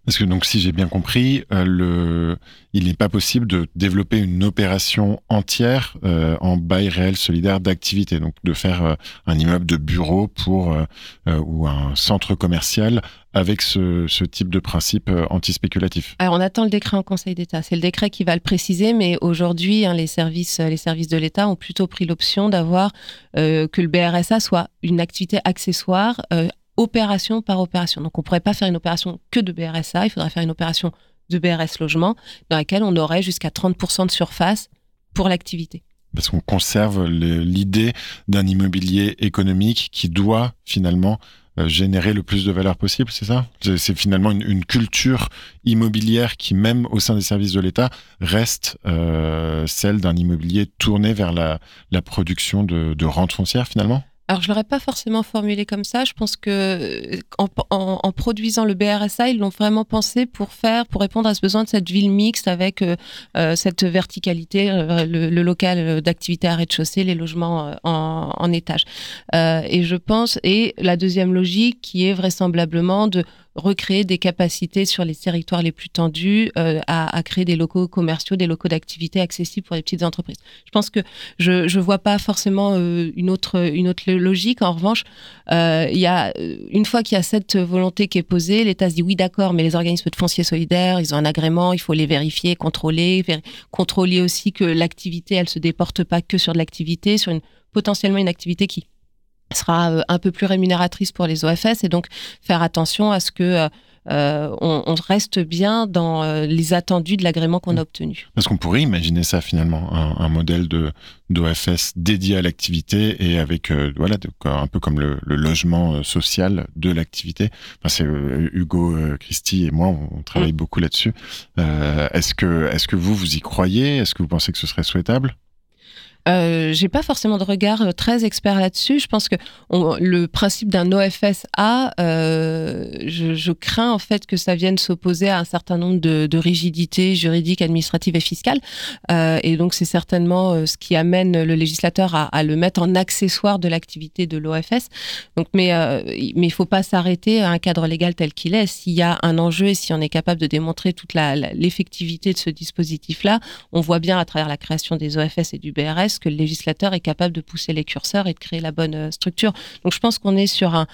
Parce que donc, si j'ai bien compris, euh, il n'est pas possible de développer une opération entière en bail réel solidaire d'activité. Donc, de faire un immeuble de bureau pour ou un centre commercial avec ce, ce, type de principe euh, antispéculatif Alors on attend le décret en Conseil d'État. C'est le décret qui va le préciser, mais aujourd'hui, hein, les services, les services de l'État ont plutôt pris l'option d'avoir euh, que le BRSA soit une activité accessoire, euh, opération par opération. Donc on pourrait pas faire une opération que de BRSA, il faudrait faire une opération de BRS logement dans laquelle on aurait jusqu'à 30% de surface pour l'activité parce qu'on conserve l'idée d'un immobilier économique qui doit finalement générer le plus de valeur possible, c'est ça? C'est finalement une, culture immobilière qui, même au sein des services de l'État, reste euh, celle d'un immobilier tourné vers la, la production de, de rente foncière finalement? Alors, je l'aurais pas forcément formulé comme ça. Je pense que euh, en, en, en produisant le BRSA, ils l'ont vraiment pensé pour faire, pour répondre à ce besoin de cette ville mixte avec euh, euh cette verticalité, euh, le, le, local d'activité à rez-de-chaussée, les logements en, en étage. et je pense, et la deuxième logique qui est vraisemblablement de recréer des capacités sur les territoires les plus tendus euh, à, créer des locaux commerciaux, des locaux d'activité accessibles pour les petites entreprises. Je pense que je ne vois pas forcément euh, une, autre, une autre logique. En revanche, euh, y a, une fois qu'il y a cette volonté qui est posée, l'État se dit oui d'accord, mais les organismes de foncier solidaire, ils ont un agrément, il faut les vérifier, contrôler, contrôler aussi que l'activité, elle se déporte pas que sur de l'activité, sur potentiellement une activité qui sera euh, un peu plus rémunératrice pour les OFS et donc faire attention à ce que euh, euh on, on, reste bien dans euh, les attendus de l'agrément qu'on a obtenu. Parce qu'on pourrait imaginer ça finalement, un, un modèle de d'OFS dédié à l'activité et avec euh, voilà de, un peu comme le, le logement social de l'activité. Enfin, c'est Hugo Christie et moi on, travaille mmh. beaucoup là-dessus. est-ce que est-ce que vous vous y croyez? Est-ce que vous pensez que ce serait souhaitable? Euh, j'ai pas forcément de regard euh, très expert là-dessus. Je pense que le principe d'un OFSA, euh, je, crains en fait que ça vienne s'opposer à un certain nombre de, rigidités juridiques, administratives et fiscales. Euh, et donc c'est certainement ce qui amène le législateur à, le mettre en accessoire de l'activité de l'OFS. Donc, mais mais il faut pas s'arrêter à un cadre légal tel qu'il est. S'il y a un enjeu et si on est capable de démontrer toute l'effectivité de ce dispositif-là, on voit bien à travers la création des OFS et du BRS que le législateur est capable de pousser les curseurs et de créer la bonne euh, structure. Donc je pense qu'on est sur un,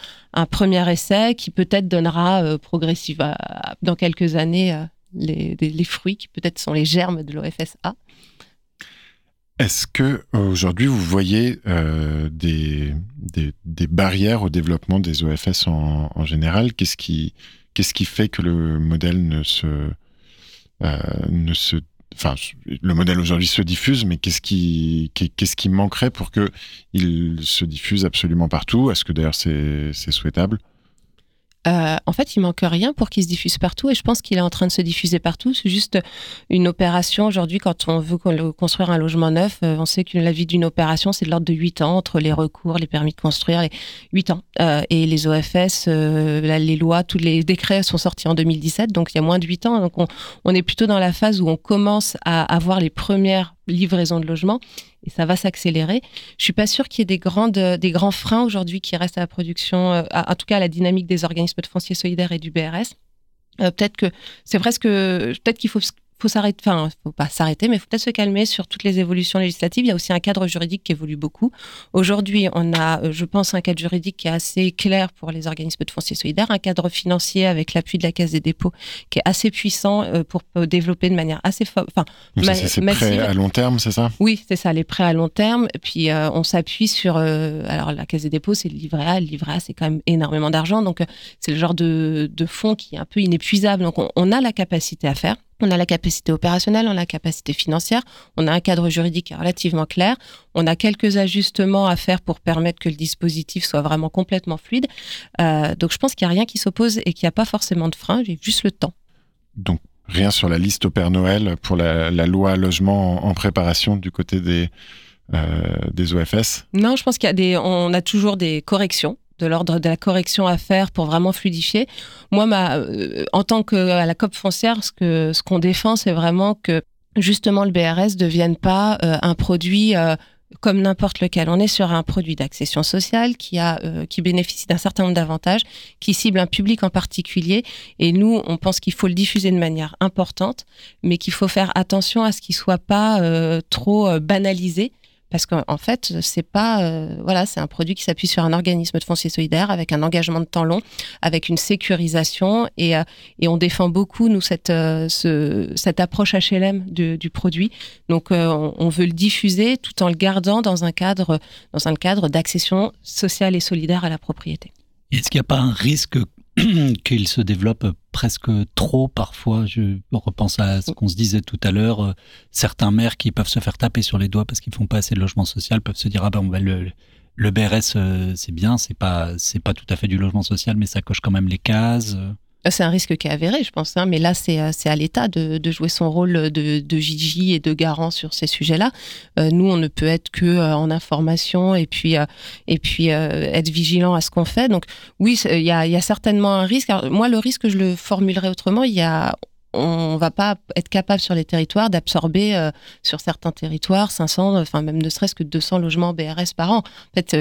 premier essai qui peut-être donnera euh, progressivement dans quelques années euh, les, fruits qui peut-être sont les germes de l'OFSA. Est-ce que aujourd'hui vous voyez des, barrières au développement des OFS en, général? Qu'est-ce qui, qu'est-ce qui fait que le modèle ne se, ne se enfin, le modèle aujourd'hui se diffuse, mais qu'est-ce qui, qu'est-ce qui manquerait pour que il se diffuse absolument partout? Est-ce que d'ailleurs c'est souhaitable? Euh, en fait, il manque rien pour qu'il se diffuse partout et je pense qu'il est en train de se diffuser partout. C'est juste une opération. Aujourd'hui, quand on veut construire un logement neuf, euh, on sait que la vie d'une opération, c'est de l'ordre de 8 ans entre les recours, les permis de construire, les 8 ans. Euh, et les OFS, les lois, tous les décrets sont sortis en 2017, donc il y a moins de 8 ans. Donc on, on est plutôt dans la phase où on commence à avoir les premières livraisons de logements et ça va s'accélérer. Je suis pas sûre qu'il y ait des, grandes, des grands freins aujourd'hui qui restent à la production, euh, en tout cas à la dynamique des organismes de foncier solidaire et du BRS. Euh, peut-être que c'est presque peut-être qu'il faut faut s'arrêter, enfin, faut pas s'arrêter, mais il faut peut-être se calmer sur toutes les évolutions législatives. Il y a aussi un cadre juridique qui évolue beaucoup. Aujourd'hui, on a, euh, je pense, un cadre juridique qui est assez clair pour les organismes de foncier solidaire, un cadre financier avec l'appui de la Caisse des dépôts qui est assez puissant euh, pour développer de manière assez, enfin, c'est prêts à long terme, c'est ça? Oui, c'est ça, les prêts à long terme. Puis, euh, on s'appuie sur, alors la Caisse des dépôts, c'est le livret A. Le livret A, c'est quand même énormément d'argent, donc c'est le genre de, de fonds qui est un peu inépuisable. Donc, on a la capacité à faire. On a la capacité opérationnelle, on a la capacité financière, on a un cadre juridique relativement clair, on a quelques ajustements à faire pour permettre que le dispositif soit vraiment complètement fluide. Euh, donc je pense qu'il n'y a rien qui s'oppose et qu'il n'y a pas forcément de frein, j'ai juste le temps. Donc rien sur la liste au Père Noël pour la, loi logement en, préparation du côté des, euh, des OFS Non, je pense qu'il y a des, on a toujours des corrections de l'ordre de la correction à faire pour vraiment fluidifier. Moi, euh, en tant que la COP foncière, ce que ce qu'on défend, c'est vraiment que justement le BRS ne devienne pas euh, un produit euh, comme n'importe lequel. On est sur un produit d'accession sociale qui a qui bénéficie d'un certain nombre d'avantages, qui cible un public en particulier. Et nous, on pense qu'il faut le diffuser de manière importante, mais qu'il faut faire attention à ce qu'il soit pas trop banalisé parce qu'en fait, c'est pas, euh, voilà, c'est un produit qui s'appuie sur un organisme de foncier solidaire avec un engagement de temps long, avec une sécurisation et, euh, et on défend beaucoup nous cette euh, ce, cette approche HLM du, du produit. Donc, on, on, veut le diffuser tout en le gardant dans un cadre dans un cadre d'accession sociale et solidaire à la propriété. Est-ce qu'il n'y a pas un risque [clears throat] qu'il se développe presque trop parfois. Je repense à ce qu'on se disait tout à l'heure. Euh, certains maires qui peuvent se faire taper sur les doigts parce qu'ils font pas assez de logement social peuvent se dire ah ben on va le, le BRS euh, c'est bien, c'est pas c'est pas tout à fait du logement social mais ça coche quand même les cases. C'est un risque qui est avéré, je pense. Hein, mais là, c'est euh, à l'État de, jouer son rôle de, de et de garant sur ces sujets-là. Euh, nous, on ne peut être que euh, en information et puis et puis être vigilant à ce qu'on fait. Donc oui, il y a, certainement un risque. Moi, le risque, je le formulerai autrement. Il y a on va pas être capable sur les territoires d'absorber sur certains territoires 500, enfin même ne serait-ce que 200 logements BRS par an. En fait,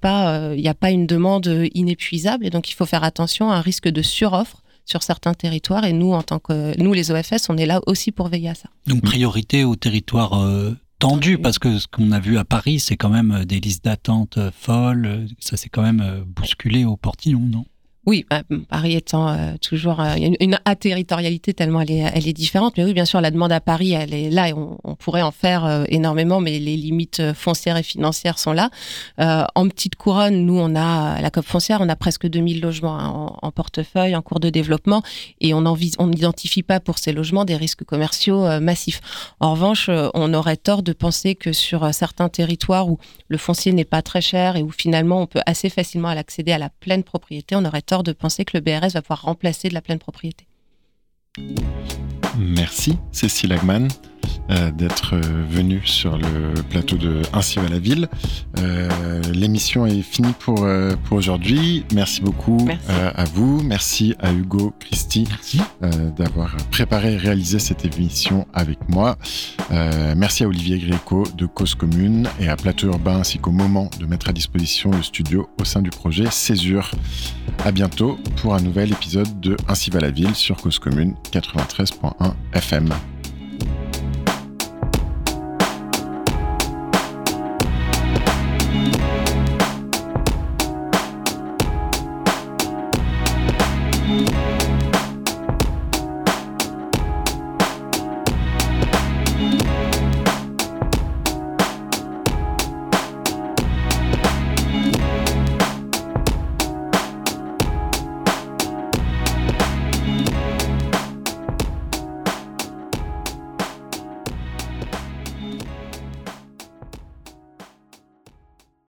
pas, il n'y a pas une demande inépuisable et donc il faut faire attention à un risque de suroffre sur certains territoires. Et nous, en tant que nous, les OFS, on est là aussi pour veiller à ça. Donc priorité aux territoires euh, tendus, parce que ce qu'on a vu à Paris, c'est quand même des listes d'attente euh, folles. Ça s'est quand même euh, bousculé au portillon, non? Oui, bah, Paris étant euh, toujours euh, une, une aterritorialité tellement elle est, différente. Mais oui, bien sûr, la demande à Paris, elle est là et on, pourrait en faire euh, énormément, mais les limites foncières et financières sont là. en petite couronne, nous, on a la COP foncière, on a presque 2000 logements en, en, portefeuille, en cours de développement, et on n'identifie pas pour ces logements des risques commerciaux massifs. En revanche, on aurait tort de penser que sur certains territoires où le foncier n'est pas très cher et où finalement on peut assez facilement accéder à la pleine propriété, on aurait tort de penser que le BRS va pouvoir remplacer de la pleine propriété. Merci Cécile Agman. D'être venu sur le plateau de Ainsi va la ville. L'émission est finie pour, pour aujourd'hui. Merci beaucoup à vous. Merci à Hugo, Christy d'avoir préparé et réalisé cette émission avec moi. merci à Olivier Gréco de Cause Commune et à Plateau Urbain ainsi qu'au moment de mettre à disposition le studio au sein du projet Césure. À bientôt pour un nouvel épisode de Ainsi va la ville sur Cause Commune 93.1 FM.